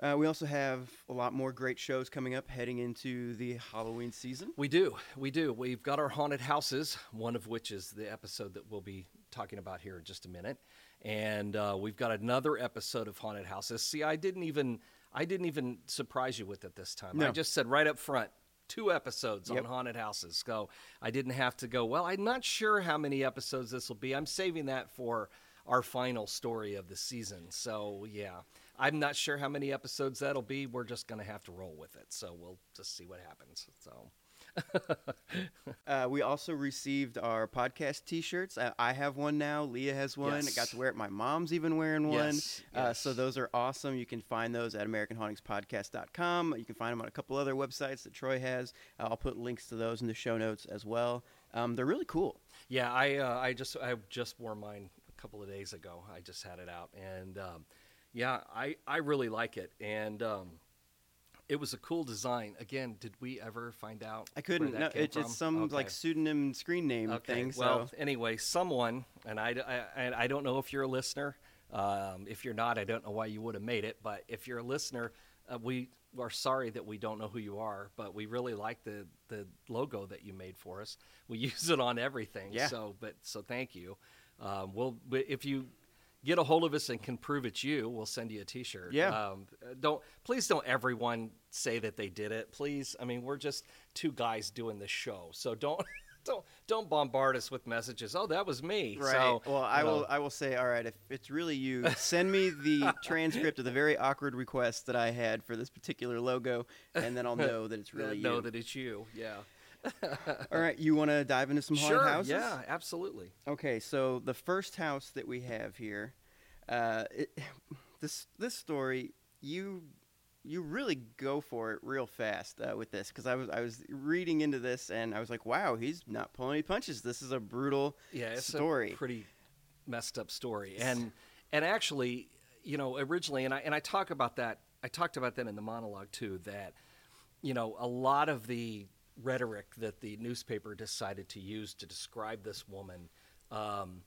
Speaker 2: Uh, we also have a lot more great shows coming up heading into the Halloween season.
Speaker 1: We do. We do. We've got our haunted houses, one of which is the episode that we'll be talking about here in just a minute. And uh, we've got another episode of haunted houses. See, I didn't even I didn't even surprise you with it this time. I just said right up front, two episodes
Speaker 2: Yep.
Speaker 1: on haunted houses. So I didn't have to go, well, I'm not sure how many episodes this will be. I'm saving that for our final story of the season. So yeah. I'm not sure how many episodes that'll be. We're just going to have to roll with it. So we'll just see what happens. So
Speaker 2: Uh, we also received our podcast T-shirts. I, I have one now. Leah has one. I got to wear it. My mom's even wearing one.
Speaker 1: Yes,
Speaker 2: Uh, so those are awesome. You can find those at AmericanHauntingspodcast.com. You can find them on a couple other websites that Troy has. Uh, I'll put links to those in the show notes as well. Um, they're really cool.
Speaker 1: Yeah, I uh, I just I just wore mine a couple of days ago. I just had it out, and um, yeah, I I really like it, and um, it was a cool design. Again, did we ever find out?
Speaker 2: I couldn't.
Speaker 1: that
Speaker 2: No,
Speaker 1: came
Speaker 2: it's some like pseudonym screen name
Speaker 1: Okay.
Speaker 2: thing. So
Speaker 1: Well, anyway, someone, and I, I, and I don't know if you're a listener. Um, if you're not, I don't know why you would have made it. But if you're a listener, uh, we are sorry that we don't know who you are, but we really like the the logo that you made for us. We use it on everything.
Speaker 2: Yeah.
Speaker 1: So, but so thank you. Um, we'll if you get a hold of us and can prove it's you, we'll send you a T-shirt.
Speaker 2: Yeah.
Speaker 1: Um, don't please don't everyone say that they did it. Please, I mean we're just two guys doing this show, so don't don't don't bombard us with messages. Oh, that was me.
Speaker 2: Right.
Speaker 1: So,
Speaker 2: well, I
Speaker 1: know,
Speaker 2: will. I will say, all right. If it's really you, send me the transcript of the very awkward request that I had for this particular logo, and then I'll know that it's really
Speaker 1: know
Speaker 2: you.
Speaker 1: that it's you. Yeah.
Speaker 2: all right. You want to dive into some haunted
Speaker 1: Sure.
Speaker 2: houses?
Speaker 1: Yeah. Absolutely.
Speaker 2: Okay. So the first house that we have here, uh, it, this this story, you you really go for it real fast uh, with this because I was I was reading into this and I was like, wow, he's not pulling any punches. This is a brutal
Speaker 1: yeah, it's
Speaker 2: story.
Speaker 1: a pretty messed up story. And and actually, you know, originally, and I and I talk about that. I talked about that in the monologue too. That you know, a lot of the rhetoric that the newspaper decided to use to describe this woman, um,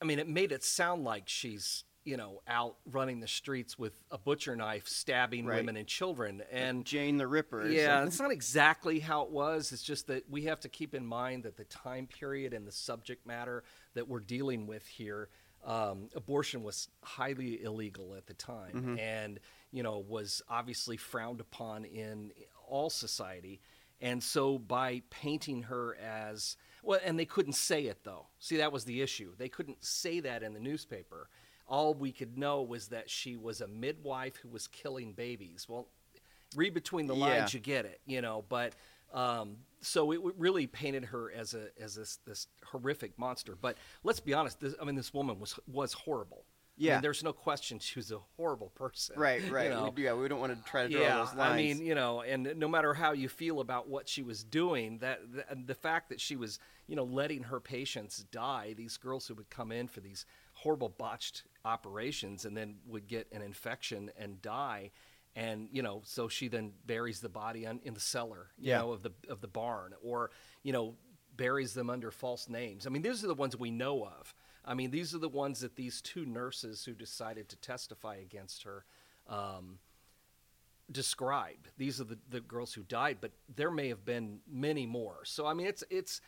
Speaker 1: I mean, it made it sound like she's you know out running the streets with a butcher knife, stabbing
Speaker 2: Right.
Speaker 1: women and children, and
Speaker 2: Jane the Ripper.
Speaker 1: yeah, it's not exactly how it was. It's just that we have to keep in mind that the time period and the subject matter that we're dealing with here, um, abortion was highly illegal at the time,
Speaker 2: Mm-hmm.
Speaker 1: and you know was obviously frowned upon in all society. And so by painting her as well, and they couldn't say it though. See, that was the issue. They couldn't say that in the newspaper. All we could know was that she was a midwife who was killing babies. Well, read between the lines,
Speaker 2: Yeah.
Speaker 1: you get it, you know. But um, so it really painted her as a as this this horrific monster. But let's be honest. This, I mean, this woman was was horrible. I
Speaker 2: Yeah.
Speaker 1: mean, there's no question she was a horrible person.
Speaker 2: Right,
Speaker 1: you
Speaker 2: right.
Speaker 1: know.
Speaker 2: We, yeah, we don't want to try to draw
Speaker 1: Yeah,
Speaker 2: those lines.
Speaker 1: I mean, you know, and no matter how you feel about what she was doing, that the, the fact that she was, you know, letting her patients die, these girls who would come in for these horrible botched operations and then would get an infection and die, and you know, so she then buries the body on, in the cellar, you
Speaker 2: Yeah.
Speaker 1: know, of the of the barn, or you know, buries them under false names. I mean, these are the ones we know of. I mean, these are the ones that these two nurses who decided to testify against her. Um, described. These are the, the girls who died, but there may have been many more. So I mean, it's it's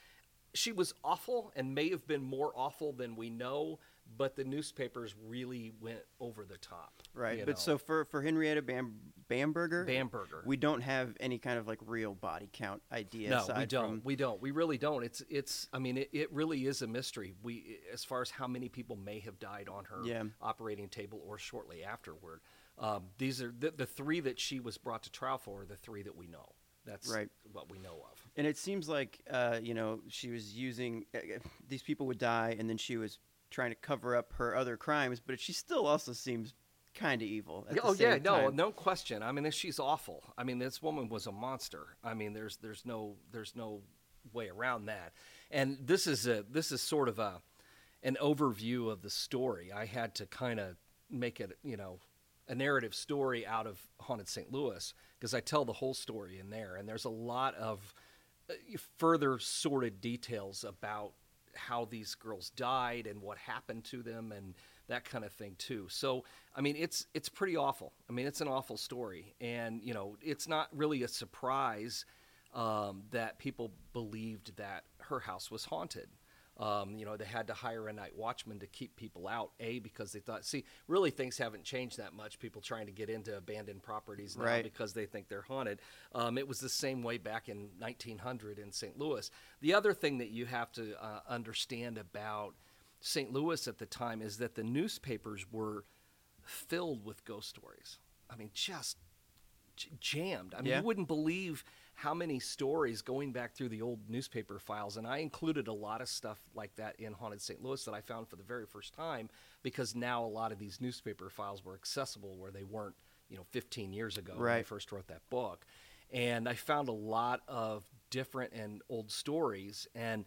Speaker 1: she was awful and may have been more awful than we know, but the newspapers really went over the top.
Speaker 2: right. But
Speaker 1: know.
Speaker 2: so for for Henrietta Bam, Bamberger,
Speaker 1: Bamberger.
Speaker 2: we don't have any kind of like real body count idea.
Speaker 1: no, we don't.
Speaker 2: From,
Speaker 1: We don't. We really don't. It's it's. I mean, it, it really is a mystery. We as far as how many people may have died on her
Speaker 2: Yeah.
Speaker 1: operating table or shortly afterward. Um, these are the, the three that she was brought to trial for. Are the three that we know. That's
Speaker 2: Right.
Speaker 1: what we know of.
Speaker 2: and it seems like uh, you know she was using uh, these people would die, and then she was trying to cover up her other crimes, but she still also seems kind of evil. At the
Speaker 1: oh yeah, no,
Speaker 2: time.
Speaker 1: no question. I mean, she's awful. I mean, this woman was a monster. I mean, there's there's no there's no way around that. And this is a this is sort of a an overview of the story. I had to kind of make it, you know, a narrative story out of Haunted St. Louis because I tell the whole story in there, and there's a lot of uh, further sordid details about how these girls died and what happened to them and that kind of thing too. So, I mean, it's it's pretty awful. I mean, it's an awful story, and you know, it's not really a surprise um, that people believed that her house was haunted. Um, you know, they had to hire a night watchman to keep people out. A because they thought, see, really things haven't changed that much. People trying to get into abandoned properties now
Speaker 2: Right.
Speaker 1: because they think they're haunted. Um, it was the same way back in 1900 in St. Louis. The other thing that you have to uh, understand about St. Louis at the time is that the newspapers were filled with ghost stories. I mean, just j- jammed. I mean,
Speaker 2: Yeah.
Speaker 1: you wouldn't believe how many stories going back through the old newspaper files, and I included a lot of stuff like that in Haunted St. Louis that I found for the very first time because now a lot of these newspaper files were accessible where they weren't, you know, 15 years ago when I first wrote that book. And I found a lot of different and old stories, and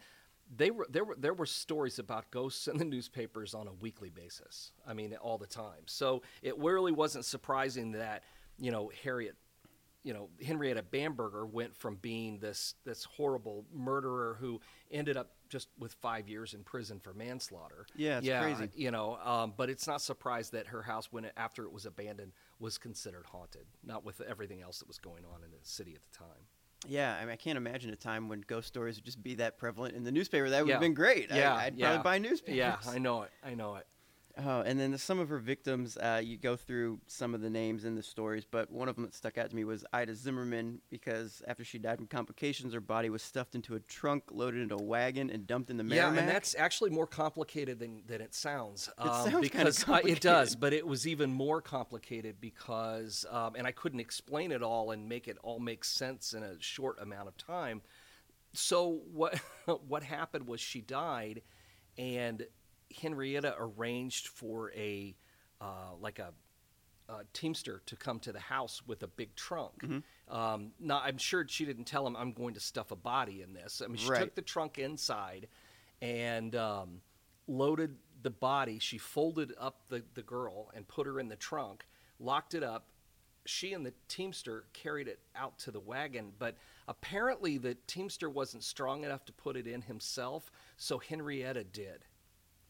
Speaker 1: they were there were there were stories about ghosts in the newspapers on a weekly basis. I mean, all the time. So it really wasn't surprising that you know Harriet, you know Henrietta Bamberger went from being this this horrible murderer who ended up just with five years in prison for manslaughter.
Speaker 2: Yeah, it's
Speaker 1: yeah,
Speaker 2: crazy.
Speaker 1: You know, um, but it's not surprised that her house, when it, after it was abandoned, was considered haunted. Not with everything else that was going on in the city at the time.
Speaker 2: Yeah, I mean, I can't imagine a time when ghost stories would just be that prevalent in the newspaper. That would
Speaker 1: Yeah.
Speaker 2: have been great.
Speaker 1: Yeah,
Speaker 2: I, I'd
Speaker 1: yeah.
Speaker 2: probably buy newspapers.
Speaker 1: Yeah, I know it. I know it.
Speaker 2: Oh, and then the, some of her victims, uh, you go through some of the names in the stories, but one of them that stuck out to me was Ida Zimmerman because after she died from complications, her body was stuffed into a trunk, loaded into a wagon, and dumped in the
Speaker 1: Yeah,
Speaker 2: Meramec.
Speaker 1: and that's actually more complicated than, than it sounds.
Speaker 2: It sounds kinda
Speaker 1: because uh, it does, but it was even more complicated because, um, and I couldn't explain it all and make it all make sense in a short amount of time. So what what happened was she died, and Henrietta arranged for a uh, like a uh, teamster to come to the house with a big trunk.
Speaker 2: Mm-hmm.
Speaker 1: Um, now, I'm sure she didn't tell him I'm going to stuff a body in this. I mean, she
Speaker 2: Right.
Speaker 1: took the trunk inside and um, loaded the body. She folded up the, the girl and put her in the trunk, locked it up. She and the teamster carried it out to the wagon, but apparently the teamster wasn't strong enough to put it in himself, so Henrietta did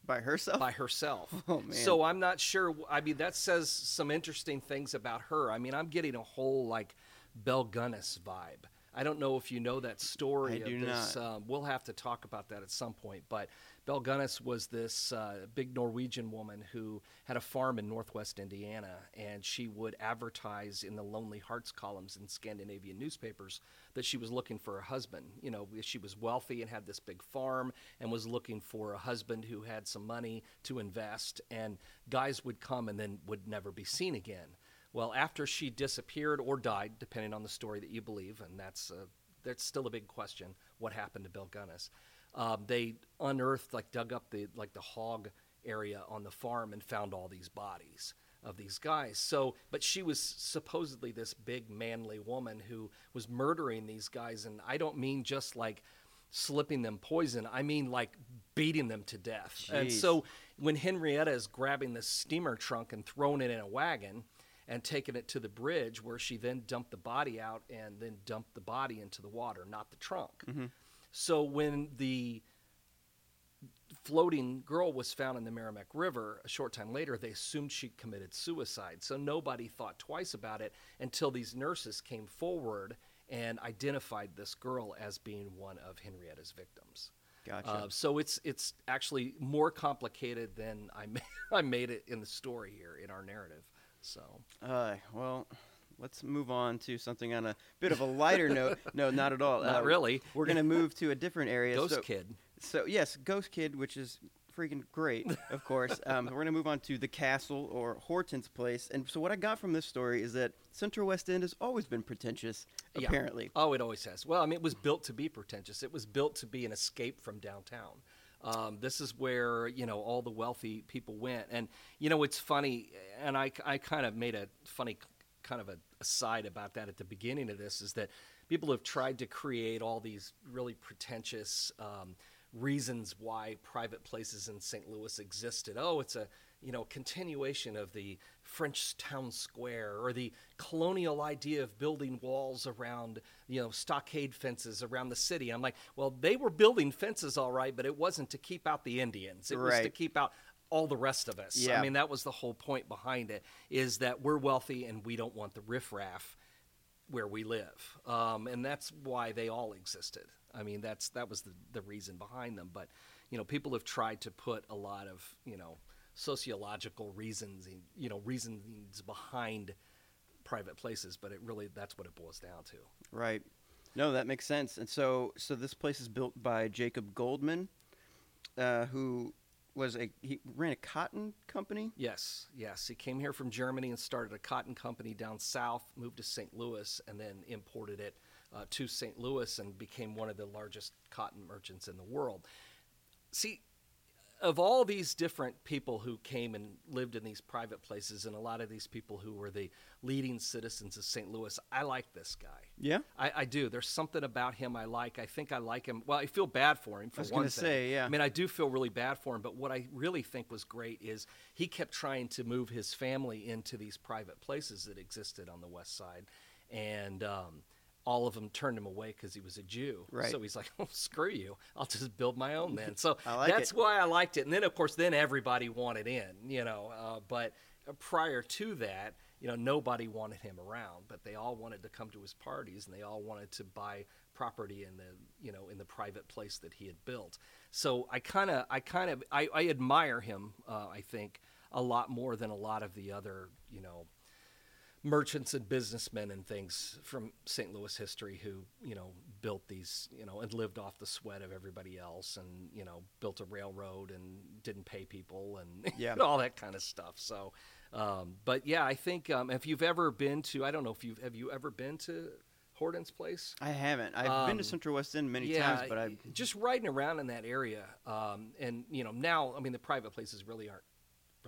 Speaker 2: by herself.
Speaker 1: by herself.
Speaker 2: Oh, man.
Speaker 1: So I'm not sure. I mean, that says some interesting things about her. I mean, I'm getting a whole like Belle Gunness vibe. I don't know if you know that story.
Speaker 2: I do
Speaker 1: this.
Speaker 2: not.
Speaker 1: Um, we'll have to talk about that at some point. But Belle Gunness was this uh, big Norwegian woman who had a farm in northwest Indiana, and she would advertise in the Lonely Hearts columns in Scandinavian newspapers that she was looking for a husband. You know, she was wealthy and had this big farm and was looking for a husband who had some money to invest, and guys would come and then would never be seen again. Well, after she disappeared or died, depending on the story that you believe, and that's uh, that's still a big question. What happened to Belle Gunness? Um, they unearthed, like, dug up the like the hog area on the farm and found all these bodies of these guys. So, but she was supposedly this big manly woman who was murdering these guys, and I don't mean just like slipping them poison. I mean like beating them to death. And so when Henrietta is grabbing this steamer trunk and throwing it in a wagon and taking it to the bridge where she then dumped the body out and then dumped the body into the water, not the trunk. So when the floating girl was found in the Meramec River a short time later, they assumed she committed suicide. So nobody thought twice about it until these nurses came forward and identified this girl as being one of Henrietta's victims.
Speaker 2: Gotcha.
Speaker 1: Uh, so it's it's actually more complicated than I I made it in the story here in our narrative. So
Speaker 2: Uh, well, let's move on to something on a bit of a lighter note. No, not at all.
Speaker 1: Not
Speaker 2: Uh,
Speaker 1: really.
Speaker 2: We're gonna move to a different area.
Speaker 1: Ghost
Speaker 2: so,
Speaker 1: Kid.
Speaker 2: So yes, Ghost Kid, which is freaking great, of course. Um, we're gonna move on to the castle or Hortense place. And so what I got from this story is that Central West End has always been pretentious.
Speaker 1: Yeah.
Speaker 2: Apparently.
Speaker 1: Oh, it always has. Well, I mean, it was built to be pretentious. It was built to be an escape from downtown. Um, this is where you know all the wealthy people went, and you know it's funny. And I, I kind of made a funny kind of a aside about that at the beginning of this is that people have tried to create all these really pretentious um, reasons why private places in St. Louis existed. Oh, it's a you know continuation of the French town square or the colonial idea of building walls around you know stockade fences around the city. I'm like, well, they were building fences all right, but it wasn't to keep out the Indians. It was to keep out all the rest of us.
Speaker 2: Yeah.
Speaker 1: I mean, that was the whole point behind it is that we're wealthy and we don't want the riffraff where we live, um, and that's why they all existed. I mean, that's that was the the reason behind them. But you know, people have tried to put a lot of you know sociological reasons, and, you know, reasons behind private places, but it really that's what it boils down to.
Speaker 2: Right. No, that makes sense. And so, so this place is built by Jacob Goldman, uh, who was a he ran a cotton company.
Speaker 1: Yes, yes. He came here from Germany and started a cotton company down south, moved to St. Louis, and then imported it uh, to St. Louis and became one of the largest cotton merchants in the world. See, of all these different people who came and lived in these private places, and a lot of these people who were the leading citizens of St. Louis, I like this guy.
Speaker 2: Yeah.
Speaker 1: I, I do. There's something about him I like. I think I like him. Well, I feel bad for him. For
Speaker 2: I was
Speaker 1: one
Speaker 2: gonna
Speaker 1: thing.
Speaker 2: say, yeah.
Speaker 1: I mean, I do feel really bad for him. But what I really think was great is he kept trying to move his family into these private places that existed on the west side, and um, all of them turned him away because he was a Jew.
Speaker 2: Right.
Speaker 1: So he's like, "Oh, screw you! I'll just build my own then." So
Speaker 2: I like
Speaker 1: that's
Speaker 2: it.
Speaker 1: why I liked it. And then, of course, then everybody wanted in. You know, uh, but prior to that, you know, nobody wanted him around, but they all wanted to come to his parties and they all wanted to buy property in the, you know, in the private place that he had built. So I kind of, I kind of, I, I admire him. Uh, I think a lot more than a lot of the other, you know, merchants and businessmen and things from St. Louis history who, you know, built these, you know, and lived off the sweat of everybody else and, you know, built a railroad and didn't pay people and
Speaker 2: Yeah.
Speaker 1: all that kind of stuff. So, um, but yeah, I think um, if you've ever been to, I don't know if you've, have you ever been to Hortense place?
Speaker 2: I haven't. I've been to
Speaker 1: Um,
Speaker 2: Central West End many
Speaker 1: yeah,
Speaker 2: times, but I
Speaker 1: just riding around in that area, um, and you know now, I mean, the private places really aren't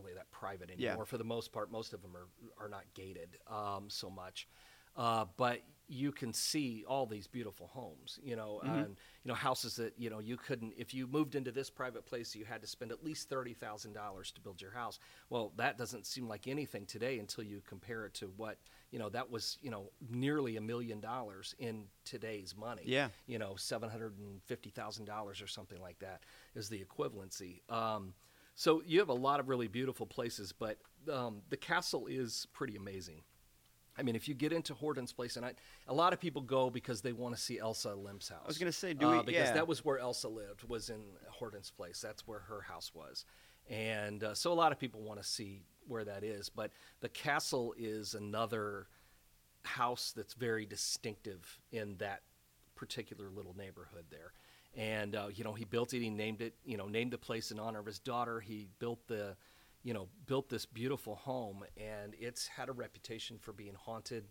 Speaker 1: really that private
Speaker 2: Yeah.
Speaker 1: anymore. For the most part, most of them are are not gated um, so much, uh, but you can see all these beautiful homes, you know,
Speaker 2: Mm-hmm.
Speaker 1: and you know houses that you know you couldn't if you moved into this private place, you had to spend at least thirty thousand dollars to build your house. Well, that doesn't seem like anything today until you compare it to what you know that was you know nearly a million dollars in today's money
Speaker 2: Yeah.
Speaker 1: you know seven hundred and fifty thousand dollars or something like that is the equivalency. Um, so you have a lot of really beautiful places, but um, the castle is pretty amazing. I mean, if you get into Hortense place, and I, a lot of people go because they want to see Elsa Lemp's house.
Speaker 2: I was gonna say, do
Speaker 1: uh, because
Speaker 2: yeah.
Speaker 1: that was where Elsa lived, was in Hortense place. That's where her house was, and uh, so a lot of people want to see where that is. But the castle is another house that's very distinctive in that particular little neighborhood there. And uh, you know, he built it. He named it. You know, named the place in honor of his daughter. He built the, you know, built this beautiful home, and it's had a reputation for being haunted.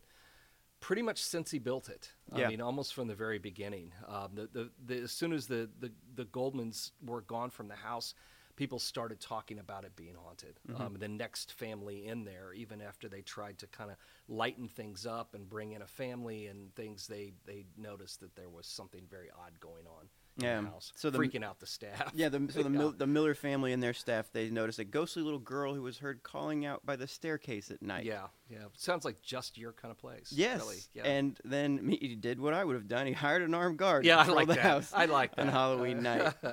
Speaker 1: Pretty much since he built it.
Speaker 2: Yeah.
Speaker 1: I mean, almost from the very beginning. Um, the, the, the, as soon as the, the, the Goldmans were gone from the house, people started talking about it being haunted. Um, the next family in there, even after they tried to kind of lighten things up and bring in a family and things, they, they noticed that there was something very odd going on
Speaker 2: Yeah.
Speaker 1: house,
Speaker 2: So the-
Speaker 1: freaking out the staff.
Speaker 2: Yeah, the, so the, Mil- the Miller family and their staff, they noticed a ghostly little girl who was heard calling out by the staircase at night.
Speaker 1: Yeah, yeah. Sounds like just your kind of place.
Speaker 2: Yes.
Speaker 1: Really. Yeah.
Speaker 2: And then he did what I would have done. He hired an armed guard
Speaker 1: Yeah,
Speaker 2: to
Speaker 1: I like
Speaker 2: the
Speaker 1: that.
Speaker 2: house
Speaker 1: I like that. on.
Speaker 2: Halloween night.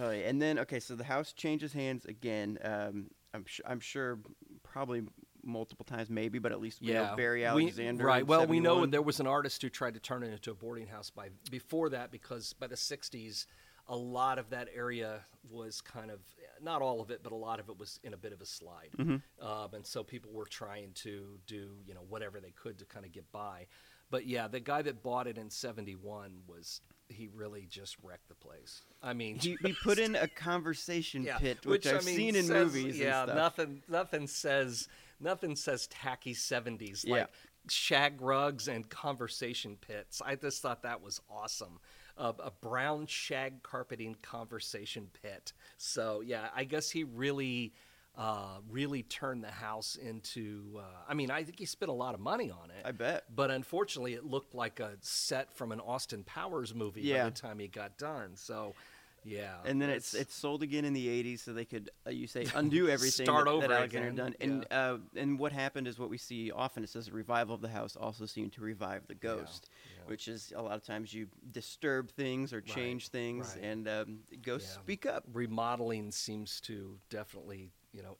Speaker 2: Oh, yeah. and then, okay, so the house changes hands again. Um, I'm, su- I'm sure probably multiple times, maybe, but at least we know Barry
Speaker 1: we-
Speaker 2: Alexander.
Speaker 1: right.
Speaker 2: in
Speaker 1: Well, we know
Speaker 2: 71.
Speaker 1: there was an artist who tried to turn it into a boarding house by before that because by the '60s, a lot of that area was kind of not all of it, but a lot of it was in a bit of a slide,
Speaker 2: Mm-hmm.
Speaker 1: um, and so people were trying to do you know whatever they could to kind of get by. But yeah, the guy that bought it in '71 was he really just wrecked the place. I mean,
Speaker 2: He, he put in a conversation
Speaker 1: yeah,
Speaker 2: pit, which, I've
Speaker 1: I mean,
Speaker 2: seen in
Speaker 1: says-
Speaker 2: movies.
Speaker 1: Yeah,
Speaker 2: and stuff.
Speaker 1: nothing. Nothing says nothing says tacky seventies
Speaker 2: Yeah.
Speaker 1: like shag rugs and conversation pits. I just thought that was awesome. Uh, a brown shag carpeting conversation pit. So yeah, I guess he really. Uh, really turned the house into. Uh, I mean, I think he spent a lot of money on it.
Speaker 2: I bet.
Speaker 1: But unfortunately, it looked like a set from an Austin Powers movie
Speaker 2: Yeah.
Speaker 1: by the time he got done. So, yeah.
Speaker 2: And then it's it's sold again in the '80s, so they could, uh, you say, undo everything
Speaker 1: Start
Speaker 2: that,
Speaker 1: over
Speaker 2: that Alexander
Speaker 1: again,
Speaker 2: done. And uh, and what happened is what we see often. It says revival of the house also seemed to revive the ghost,
Speaker 1: yeah.
Speaker 2: which is a lot of times you disturb things or change things,
Speaker 1: right.
Speaker 2: and um, ghosts
Speaker 1: Yeah.
Speaker 2: speak up.
Speaker 1: remodeling seems to definitely, you know,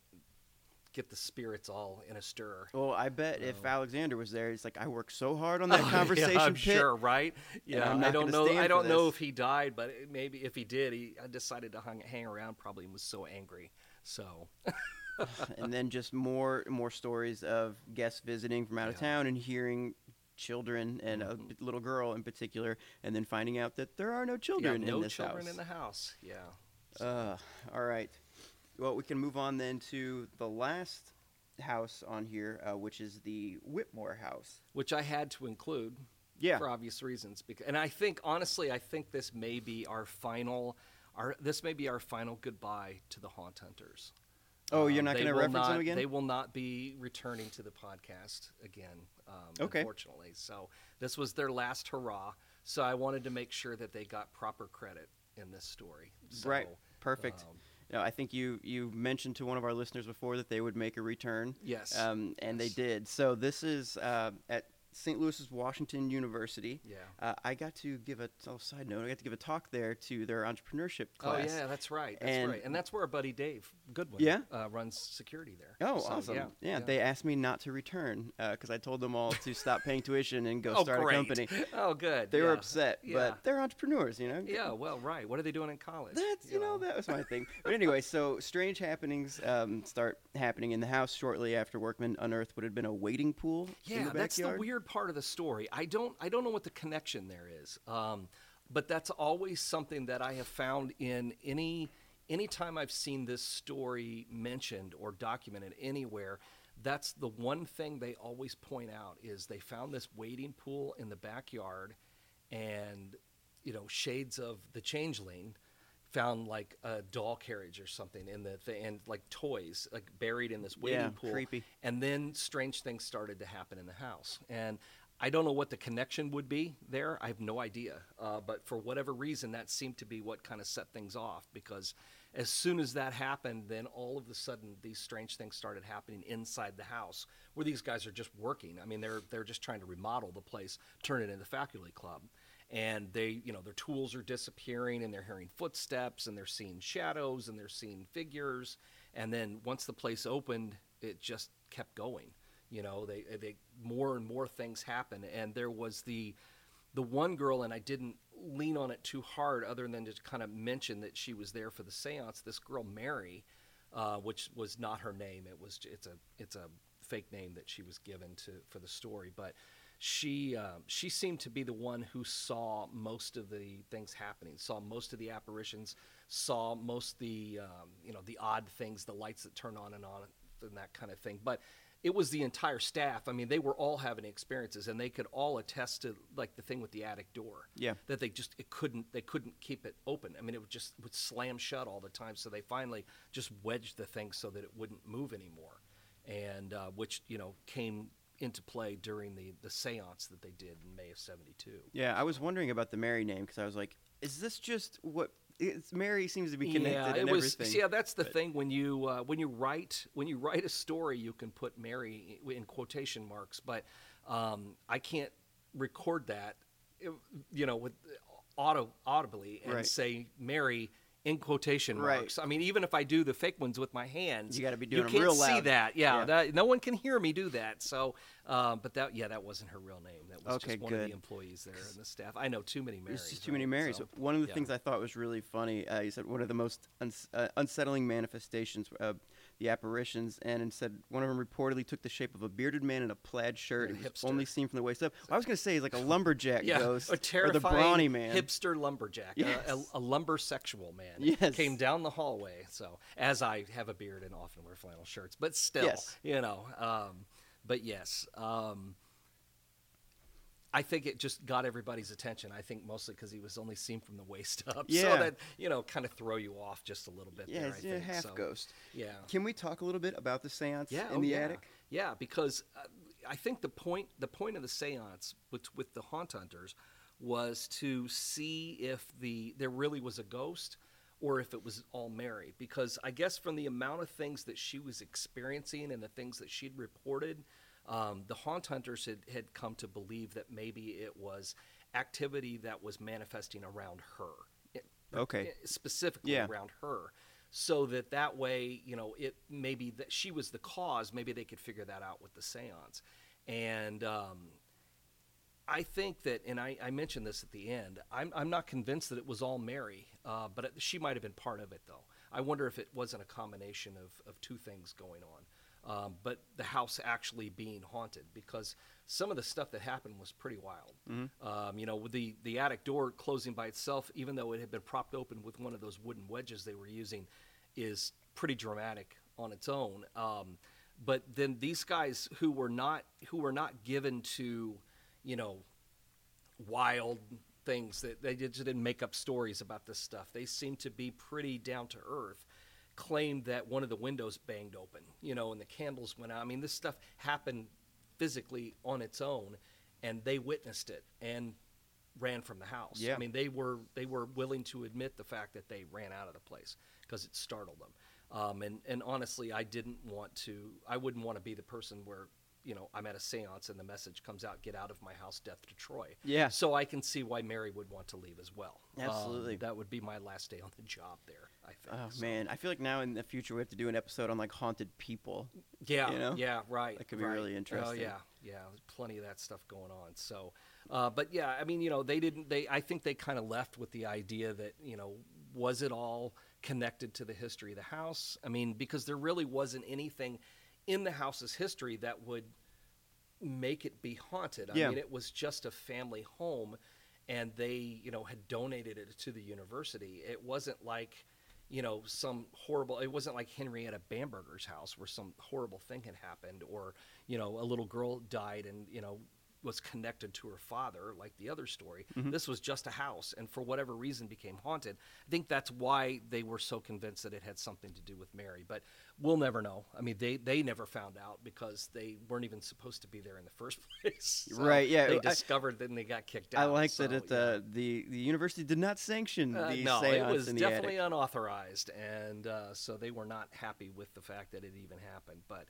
Speaker 1: get the spirits all in a stir.
Speaker 2: Well, I bet if
Speaker 1: Oh.
Speaker 2: Alexander was there, he's like, I worked so hard on that conversation
Speaker 1: yeah, I'm
Speaker 2: pit.
Speaker 1: sure, right? Yeah, I don't know. I don't know if he died, but maybe if he did, he I decided to hang, hang around probably and was so angry. So
Speaker 2: and then just more more stories of guests visiting from out of
Speaker 1: Yeah.
Speaker 2: town and hearing children and a
Speaker 1: Mhm.
Speaker 2: little girl in particular, and then finding out that there are no
Speaker 1: yeah,
Speaker 2: children in
Speaker 1: no
Speaker 2: this
Speaker 1: children
Speaker 2: house.
Speaker 1: in the house. Yeah. So,
Speaker 2: Uh, all right. Well, we can move on then to the last house on here, uh, which is the Whittemore house.
Speaker 1: which I had to include
Speaker 2: Yeah.
Speaker 1: for obvious reasons. Because, and I think honestly, I think this may be our final. Our, this may be our final goodbye to the Haunt Hunters.
Speaker 2: Oh, you're
Speaker 1: Um,
Speaker 2: not going to reference them again?
Speaker 1: They will not be returning to the podcast again, um,
Speaker 2: Okay.
Speaker 1: unfortunately. So this was their last hurrah. So I wanted to make sure that they got proper credit in this story. So,
Speaker 2: right. Perfect.
Speaker 1: um,
Speaker 2: No, I think you you mentioned to one of our listeners before that they would make a return.
Speaker 1: yes.
Speaker 2: Um, and
Speaker 1: Yes.
Speaker 2: they did. So this is uh, at St. Louis's Washington University.
Speaker 1: Yeah.
Speaker 2: Uh, I got to give a oh, side note. I got to give a talk there to their entrepreneurship class.
Speaker 1: Oh yeah, that's right. That's
Speaker 2: And-
Speaker 1: right. And that's where our buddy Dave Goodwin
Speaker 2: Yeah?
Speaker 1: uh, runs security there.
Speaker 2: Oh,
Speaker 1: So,
Speaker 2: awesome!
Speaker 1: Yeah,
Speaker 2: Yeah, they asked me not to return because I told them all to stop paying tuition and go
Speaker 1: oh,
Speaker 2: start
Speaker 1: great.
Speaker 2: a company.
Speaker 1: Oh, good.
Speaker 2: They were upset,
Speaker 1: Yeah.
Speaker 2: but they're entrepreneurs, you know.
Speaker 1: Yeah, well, right. What are they doing in college?
Speaker 2: That's you know that was my thing. But anyway, so strange happenings um, start happening in the house shortly after workmen unearthed what had been a wading pool. in
Speaker 1: Yeah, that's the
Speaker 2: backyard.
Speaker 1: Part of the story. I don't I don't know what the connection there is. Um, but that's always something that I have found in any anytime I've seen this story mentioned or documented anywhere. That's the one thing they always point out is they found this wading pool in the backyard, and you know shades of the changeling found like a doll carriage or something in the thing and like toys like buried in this wading
Speaker 2: Yeah,
Speaker 1: pool.
Speaker 2: creepy.
Speaker 1: and then strange things started to happen in the house. And i don't know what the connection would be there. I have no idea. Uh, but for whatever reason that seemed to be what kind of set things off because as soon as that happened then all of a sudden these strange things started happening inside the house where these guys are just working. I mean they're they're just trying to remodel the place turn it into faculty club and they you know their tools are disappearing and they're hearing footsteps and they're seeing shadows and they're seeing figures. And then once the place opened it just kept going. You know they they more and more things happen. And there was the the one girl and I didn't lean on it too hard other than to kind of mention that she was there for the séance this girl Mary uh, which was not her name. It was it's a it's a fake name that she was given to for the story. But she um, she seemed to be the one who saw most of the things happening saw most of the apparitions saw most of the um, you know the odd things the lights that turn on and on and that kind of thing. But it was the entire staff. I mean they were all having experiences and they could all attest to like the thing with the attic door.
Speaker 2: Yeah.
Speaker 1: that they just it couldn't they couldn't keep it open. I mean it would just would slam shut all the time. So they finally just wedged the thing so that it wouldn't move anymore. And uh, which you know came into play during the the séance that they did in May of 72.
Speaker 2: Yeah, I was wondering about the Mary name because I was like, is this just what? It's, Mary seems to be connected
Speaker 1: yeah, it was.
Speaker 2: everything.
Speaker 1: Yeah, that's the
Speaker 2: but-
Speaker 1: thing when you uh, when you write when you write a story, you can put Mary in quotation marks, but um, I can't record that, you know, with auto audibly and
Speaker 2: Right.
Speaker 1: say Mary in quotation
Speaker 2: Right.
Speaker 1: marks. I mean, even if I do the fake ones with my hands,
Speaker 2: You gotta be doing 'em
Speaker 1: can't
Speaker 2: real
Speaker 1: see
Speaker 2: loud.
Speaker 1: that. Yeah,
Speaker 2: Yeah.
Speaker 1: That, no one can hear me do that. So, um, but that yeah, that wasn't her real name. That was
Speaker 2: Okay,
Speaker 1: just one of the employees there and the staff. I know too many Marys.
Speaker 2: There's just too many? Marys.
Speaker 1: So,
Speaker 2: One of the
Speaker 1: yeah.
Speaker 2: things I thought was really funny, uh, you said one of the most uns- uh, unsettling manifestations of the apparitions, and it said one of them reportedly took the shape of a bearded man in a plaid shirt.
Speaker 1: A
Speaker 2: It was only seen from the waist up. I was going to say he's like a lumberjack
Speaker 1: yeah,
Speaker 2: ghost,
Speaker 1: a
Speaker 2: or the brawny man.
Speaker 1: hipster lumberjack,
Speaker 2: Yes.
Speaker 1: a, a, a lumber sexual man.
Speaker 2: Yes.
Speaker 1: came down the hallway. So as I have a beard and often wear flannel shirts, but still,
Speaker 2: Yes.
Speaker 1: you know. Um, but yes, um, I think it just got everybody's attention. I think mostly because he was only seen from the waist up, so that you know, kind of throw you off just a little bit.
Speaker 2: yeah,
Speaker 1: there,
Speaker 2: it's
Speaker 1: I
Speaker 2: a
Speaker 1: think.
Speaker 2: half
Speaker 1: So,
Speaker 2: ghost.
Speaker 1: Yeah.
Speaker 2: Can we talk a little bit about the seance
Speaker 1: yeah,
Speaker 2: in
Speaker 1: oh,
Speaker 2: the
Speaker 1: yeah.
Speaker 2: attic?
Speaker 1: Yeah, because uh, I think the point the point of the séance with with the haunt hunters was to see if the there really was a ghost or if it was all Mary. Because I guess from the amount of things that she was experiencing and the things that she'd reported, um, the haunt hunters had, had come to believe that maybe it was activity that was manifesting around her. It-
Speaker 2: Okay.
Speaker 1: specifically
Speaker 2: Yeah.
Speaker 1: around her so that that way you know it maybe that she was the cause maybe they could figure that out with the seance and um, i think that and I, I mentioned this at the end i'm, I'm not convinced that it was all mary uh, but it, she might have been part of it though i wonder if it wasn't a combination of, of two things going on um, but the house actually being haunted because some of the stuff that happened was pretty wild. Um, you know, with the the attic door closing by itself, even though it had been propped open with one of those wooden wedges they were using, is pretty dramatic on its own. Um, but then these guys who were not who were not given to, you know, wild things that they just didn't make up stories about this stuff. They seemed to be pretty down to earth. Claimed that one of the windows banged open, you know, and the candles went out. I mean, this stuff happened physically on its own, and they witnessed it and ran from the house.
Speaker 2: Yeah.
Speaker 1: I mean, they were they were willing to admit the fact that they ran out of the place because it startled them. Um, and and honestly, I didn't want to. I wouldn't want to be the person where you know, I'm at a séance and the message comes out, "Get out of my house, death to Troy."
Speaker 2: Yeah.
Speaker 1: So I can see why Mary would want to leave as well. Um,
Speaker 2: Absolutely.
Speaker 1: that would be my last day on the job there. I think.
Speaker 2: Oh
Speaker 1: So-
Speaker 2: man, I feel like now in the future we have to do an episode on like haunted people.
Speaker 1: Yeah,
Speaker 2: you know?
Speaker 1: yeah, right.
Speaker 2: That could be
Speaker 1: right.
Speaker 2: really interesting.
Speaker 1: Oh yeah, yeah. There's plenty of that stuff going on. So, uh, but yeah, I mean, you know, they didn't. They, I think they kind of left with the idea that you know, was it all connected to the history of the house? I mean, because there really wasn't anything in the house's history that would make it be haunted. I
Speaker 2: Yeah.
Speaker 1: mean, it was just a family home, and they, you know, had donated it to the university. It wasn't like, you know, some horrible. It wasn't like Henrietta Bamberger's house where some horrible thing had happened, or you know, a little girl died and you know was connected to her father, like the other story. This was just a house, and for whatever reason became haunted. I think that's why they were so convinced that it had something to do with Mary. But we'll never know. I mean, they they never found out because they weren't even supposed to be there in the first place. So
Speaker 2: Right, yeah,
Speaker 1: They
Speaker 2: I-
Speaker 1: discovered, then they got kicked out.
Speaker 2: I like that it,
Speaker 1: yeah.
Speaker 2: uh, the the university did not sanction
Speaker 1: Uh,
Speaker 2: the
Speaker 1: no,
Speaker 2: seance
Speaker 1: it was
Speaker 2: in the
Speaker 1: definitely
Speaker 2: attic.
Speaker 1: unauthorized, and uh, so they were not happy with the fact that it even happened. But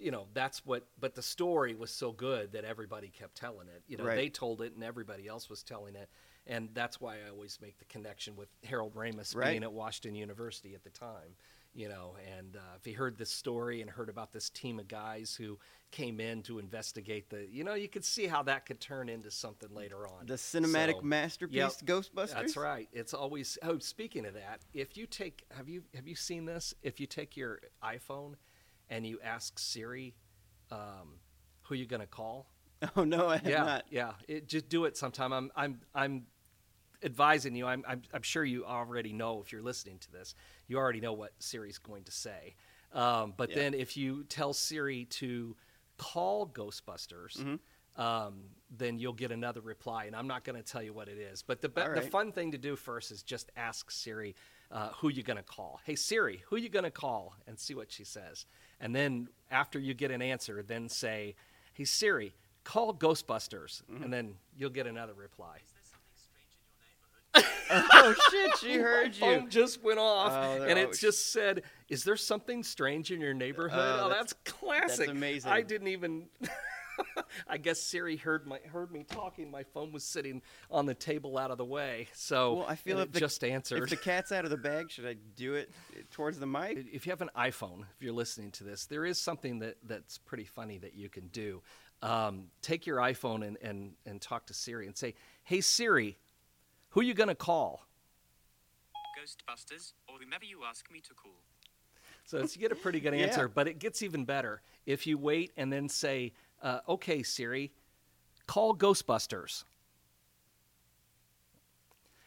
Speaker 1: you know, that's what. But the story was so good that everybody kept telling it. You know,
Speaker 2: Right.
Speaker 1: they told it, and everybody else was telling it, and that's why I always make the connection with Harold Ramis
Speaker 2: Right.
Speaker 1: being at Washington University at the time. You know, and uh, if he heard this story and heard about this team of guys who came in to investigate the, you know, you could see how that could turn into something later on.
Speaker 2: the cinematic
Speaker 1: So-
Speaker 2: masterpiece
Speaker 1: Yep.
Speaker 2: Ghostbusters.
Speaker 1: That's right. It's always. Oh, speaking of that, if you take, have you have you seen this? If you take your iPhone and you ask Siri, um, who you gonna call?
Speaker 2: Oh no, I have
Speaker 1: yeah,
Speaker 2: not.
Speaker 1: yeah. It, just do it sometime. I'm I'm I'm advising you. I'm, I'm I'm sure you already know if you're listening to this. You already know what Siri's going to say. Um, but
Speaker 2: Yeah.
Speaker 1: then if you tell Siri to call Ghostbusters.
Speaker 2: Mm-hmm.
Speaker 1: Um, then you'll get another reply, and I'm not going to tell you what it is. But the be-
Speaker 2: All
Speaker 1: the fun thing to do first is just ask Siri uh, who you going to call. Hey Siri, who you going to call, and see what she says. And then after you get an answer, then say, Hey Siri, call Ghostbusters,
Speaker 2: Mm-hmm.
Speaker 1: and then you'll get another reply.
Speaker 2: oh shit, she heard you.
Speaker 1: Phone just went off,
Speaker 2: Oh,
Speaker 1: and it
Speaker 2: sh-
Speaker 1: just said, "Is there something strange in your neighborhood?"
Speaker 2: Oh,
Speaker 1: Oh,
Speaker 2: that's-
Speaker 1: that's, classic.
Speaker 2: amazing.
Speaker 1: I didn't even. I guess Siri heard my heard me talking. My phone was sitting on the table out of the way, so
Speaker 2: Well, I feel
Speaker 1: and
Speaker 2: if
Speaker 1: it
Speaker 2: the,
Speaker 1: just answered.
Speaker 2: If the cat's out of the bag, should I do it towards the mic?
Speaker 1: if you have an iPhone, if you're listening to this, there is something that, that's pretty funny that you can do. Um, take your iPhone and, and, and talk to Siri and say, Hey Siri, who are you gonna call?
Speaker 3: Ghostbusters, or whomever you ask me to call.
Speaker 1: So it's, you get a pretty good
Speaker 2: Yeah.
Speaker 1: answer, but it gets even better if you wait and then say, uh, Okay Siri, call Ghostbusters.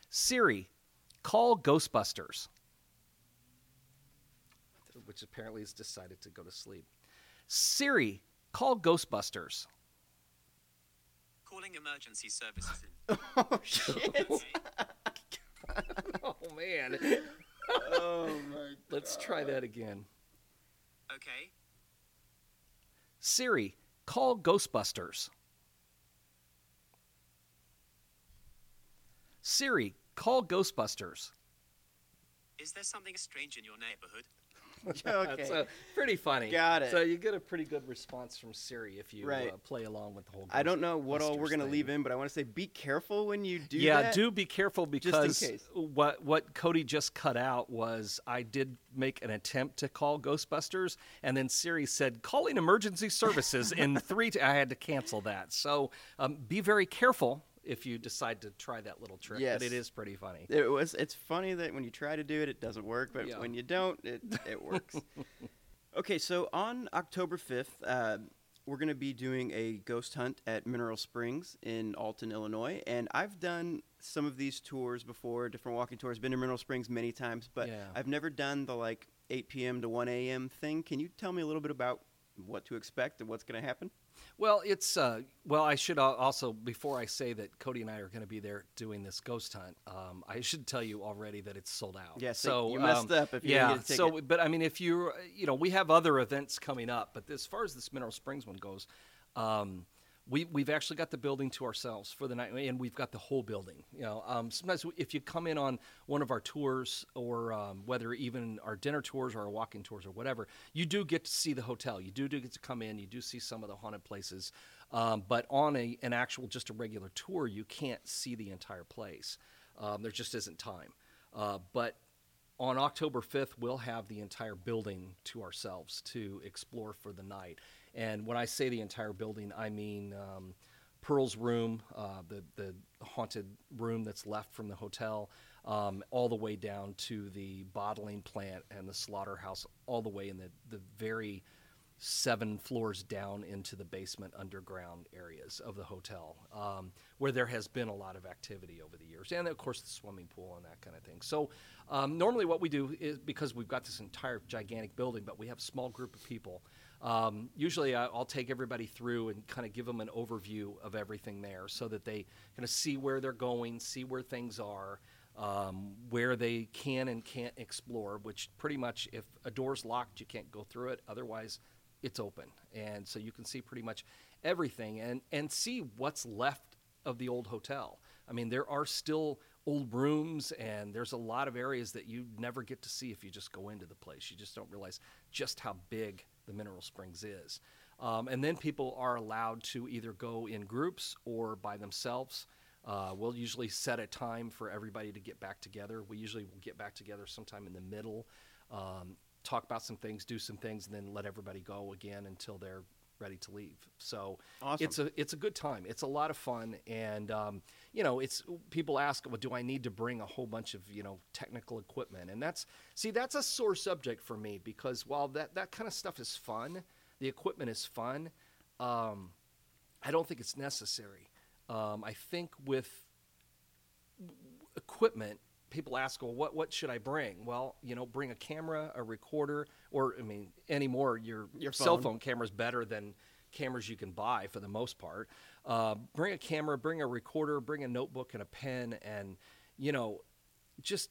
Speaker 1: Siri, call Ghostbusters. Which apparently has decided to go to sleep. Siri, call Ghostbusters.
Speaker 3: Calling emergency services in.
Speaker 2: oh shit!
Speaker 1: Oh man.
Speaker 2: oh my.
Speaker 1: Let's try that again.
Speaker 3: Okay,
Speaker 1: Siri, call Ghostbusters. Siri, call Ghostbusters.
Speaker 3: is there something strange in your neighborhood?
Speaker 2: Okay.
Speaker 1: Uh, pretty funny.
Speaker 2: Got it.
Speaker 1: So you get a pretty good response from Siri if you
Speaker 2: Right.
Speaker 1: uh, play along with the whole. Game.
Speaker 2: I don't know what all we're gonna leave in, but I want to say be careful when you do
Speaker 1: yeah,
Speaker 2: that.
Speaker 1: do be careful because what what Cody just cut out was I did make an attempt to call Ghostbusters, and then Siri said calling emergency services in three. T- I had to cancel that. So um, be very careful if you decide to try that little trick.
Speaker 2: Yes.
Speaker 1: But it is pretty funny.
Speaker 2: It was. It's funny that when you try to do it, it doesn't work, but
Speaker 1: Yeah.
Speaker 2: when you don't, it it works. okay, so on October fifth, uh, we're going to be doing a ghost hunt at Mineral Springs in Alton, Illinois, and I've done some of these tours before, different walking tours. Been to Mineral Springs many times, but
Speaker 1: Yeah.
Speaker 2: I've never done the like 8 p.m. to 1 a.m. thing. Can you tell me a little bit about what to expect and what's going to happen?
Speaker 1: Well, it's uh, well. I should also before I say that Cody and I are going to be there doing this ghost hunt. Um, I should tell you already that it's sold out.
Speaker 2: Yeah, so
Speaker 1: so
Speaker 2: you messed
Speaker 1: um,
Speaker 2: up if you
Speaker 1: yeah.
Speaker 2: didn't get a
Speaker 1: so, but I mean, if you you know, we have other events coming up, but as far as this Mineral Springs one goes, um, we, we've actually got the building to ourselves for the night, and we've got the whole building. You know, um, sometimes if you come in on one of our tours, or um, whether even our dinner tours or our walking tours or whatever, you do get to see the hotel. You do, do get to come in. You do see some of the haunted places, um, but on a an actual just a regular tour, you can't see the entire place. Um, there just isn't time. Uh, but on October 5th, we'll have the entire building to ourselves to explore for the night. And when I say the entire building, I mean um, Pearl's room, uh, the the haunted room that's left from the hotel, um, all the way down to the bottling plant and the slaughterhouse, all the way in the the very seven floors down into the basement underground areas of the hotel, um, where there has been a lot of activity over the years, and of course the swimming pool and that kind of thing. So um, normally, what we do is because we've got this entire gigantic building, but we have a small group of people. Um, usually, I, will take everybody through and kind of give them an overview of everything there, so that they kind of see where they're going, see where things are. Um, where they can and can't explore, which pretty much if a door's locked, you can't go through it. Otherwise, it's open, and so you can see pretty much everything and and see what's left of the old hotel. I mean, there are still old rooms, and there's a lot of areas that you never get to see if you just go into the place. You just don't realize just how big the Mineral Springs is. Um, and then people are allowed to either go in groups or by themselves. Uh, we'll usually set a time for everybody to get back together. We usually will get back together sometime in the middle. Um, talk about some things, do some things, and then let everybody go again until they're ready to leave. So
Speaker 2: awesome.
Speaker 1: it's a it's a good time. It's a lot of fun, and um, you know, it's people ask, well, do I need to bring a whole bunch of you know technical equipment? And that's see, that's a sore subject for me because while that that kind of stuff is fun, the equipment is fun. Um, I don't think it's necessary. Um, I think with equipment people ask, well, what, what should I bring? Well, you know, bring a camera, a recorder, or, I mean, anymore, your,
Speaker 2: your
Speaker 1: cell
Speaker 2: phone.
Speaker 1: phone camera is better than cameras you can buy for the most part. Uh, bring a camera, bring a recorder, bring a notebook and a pen, and, you know, just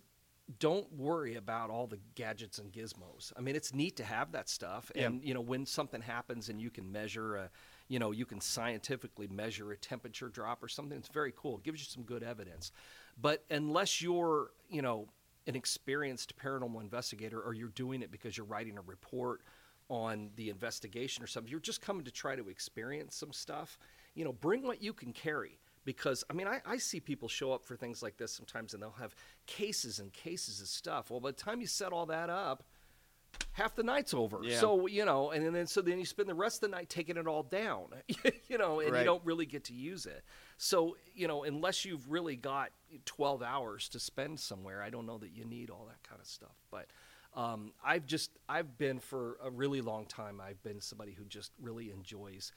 Speaker 1: don't worry about all the gadgets and gizmos. I mean, it's neat to have that stuff.
Speaker 2: Yeah.
Speaker 1: And, you know, when something happens and you can measure a, you know, you can scientifically measure a temperature drop or something, it's very cool. It gives you some good evidence. But unless you're, you know, an experienced paranormal investigator or you're doing it because you're writing a report on the investigation or something, you're just coming to try to experience some stuff, you know, bring what you can carry. Because, I mean, I, I see people show up for things like this sometimes and they'll have cases and cases of stuff. Well, by the time you set all that up, half the night's over.
Speaker 2: Yeah.
Speaker 1: So you know, and then so then you spend the rest of the night taking it all down, you know, and
Speaker 2: Right.
Speaker 1: you don't really get to use it. So you know, unless you've really got 12 hours to spend somewhere, I don't know that you need all that kind of stuff. But um, I've just I've been for a really long time. I've been somebody who just really enjoys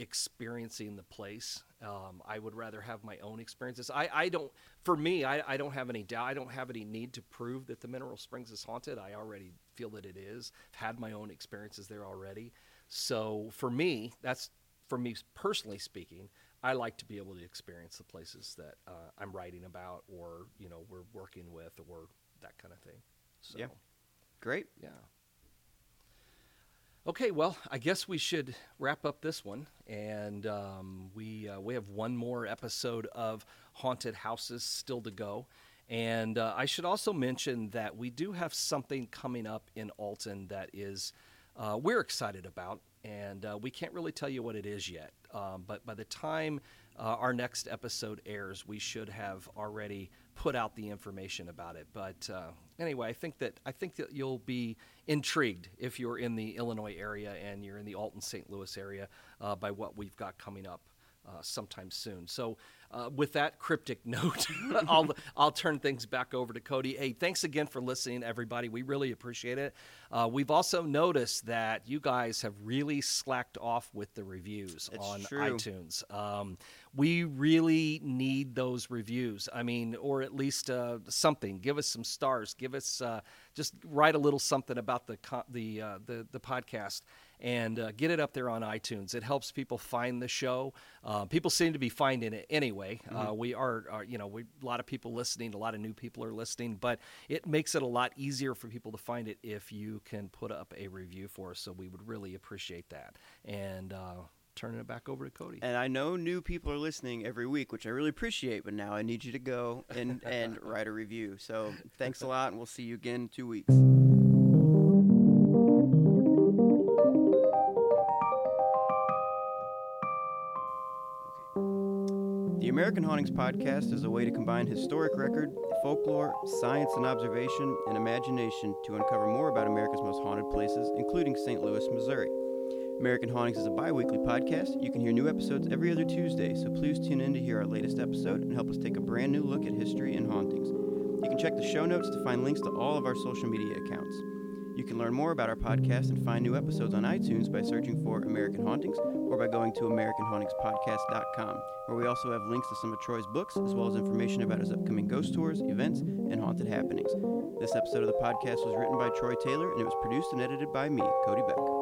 Speaker 1: experiencing the place. Um, I would rather have my own experiences. I, I don't, for me, I, I don't have any doubt. I don't have any need to prove that the Mineral Springs is haunted. I already feel that it is. I've had my own experiences there already. So for me, that's for me personally speaking. I like to be able to experience the places that uh, I'm writing about, or you know, we're working with, or that kind of thing. So,
Speaker 2: Yeah. Great.
Speaker 1: yeah. Okay, well, I guess we should wrap up this one, and um, we uh, we have one more episode of haunted houses still to go, and uh, I should also mention that we do have something coming up in Alton that is uh, we're excited about, and uh, we can't really tell you what it is yet. Um, but by the time uh, our next episode airs, we should have already put out the information about it. But uh, anyway, I think that I think that you'll be intrigued if you're in the Illinois area and you're in the Alton St. Louis area uh, by what we've got coming up. Uh, sometime soon. So, uh, with that cryptic note, I'll I'll turn things back over to Cody. Hey, thanks again for listening, everybody. We really appreciate it. Uh, we've also noticed that you guys have really slacked off with the reviews
Speaker 2: It's
Speaker 1: on
Speaker 2: true.
Speaker 1: iTunes. Um, we really need those reviews. I mean, or at least uh, something. Give us some stars. Give us uh, just write a little something about the the uh, the the podcast and uh, get it up there on iTunes. It helps people find the show. Uh, people seem to be finding it anyway. Uh, we are, are, you know, we, a lot of people listening, a lot of new people are listening, but it makes it a lot easier for people to find it if you can put up a review for us. So we would really appreciate that. And uh, turning it back over to Cody.
Speaker 2: And I know new people are listening every week, which I really appreciate. But now I need you to go and and write a review. So thanks a lot, and we'll see you again in two weeks. American Hauntings podcast is a way to combine historic record, folklore, science and observation, and imagination to uncover more about America's most haunted places, including St. Louis, Missouri. American Hauntings is a bi weekly podcast. You can hear new episodes every other Tuesday, so please tune in to hear our latest episode and help us take a brand new look at history and hauntings. You can check the show notes to find links to all of our social media accounts. You can learn more about our podcast and find new episodes on iTunes by searching for American Hauntings or by going to AmericanHauntingsPodcast.com, where we also have links to some of Troy's books, as well as information about his upcoming ghost tours, events, and haunted happenings. This episode of the podcast was written by Troy Taylor and it was produced and edited by me, Cody Beck.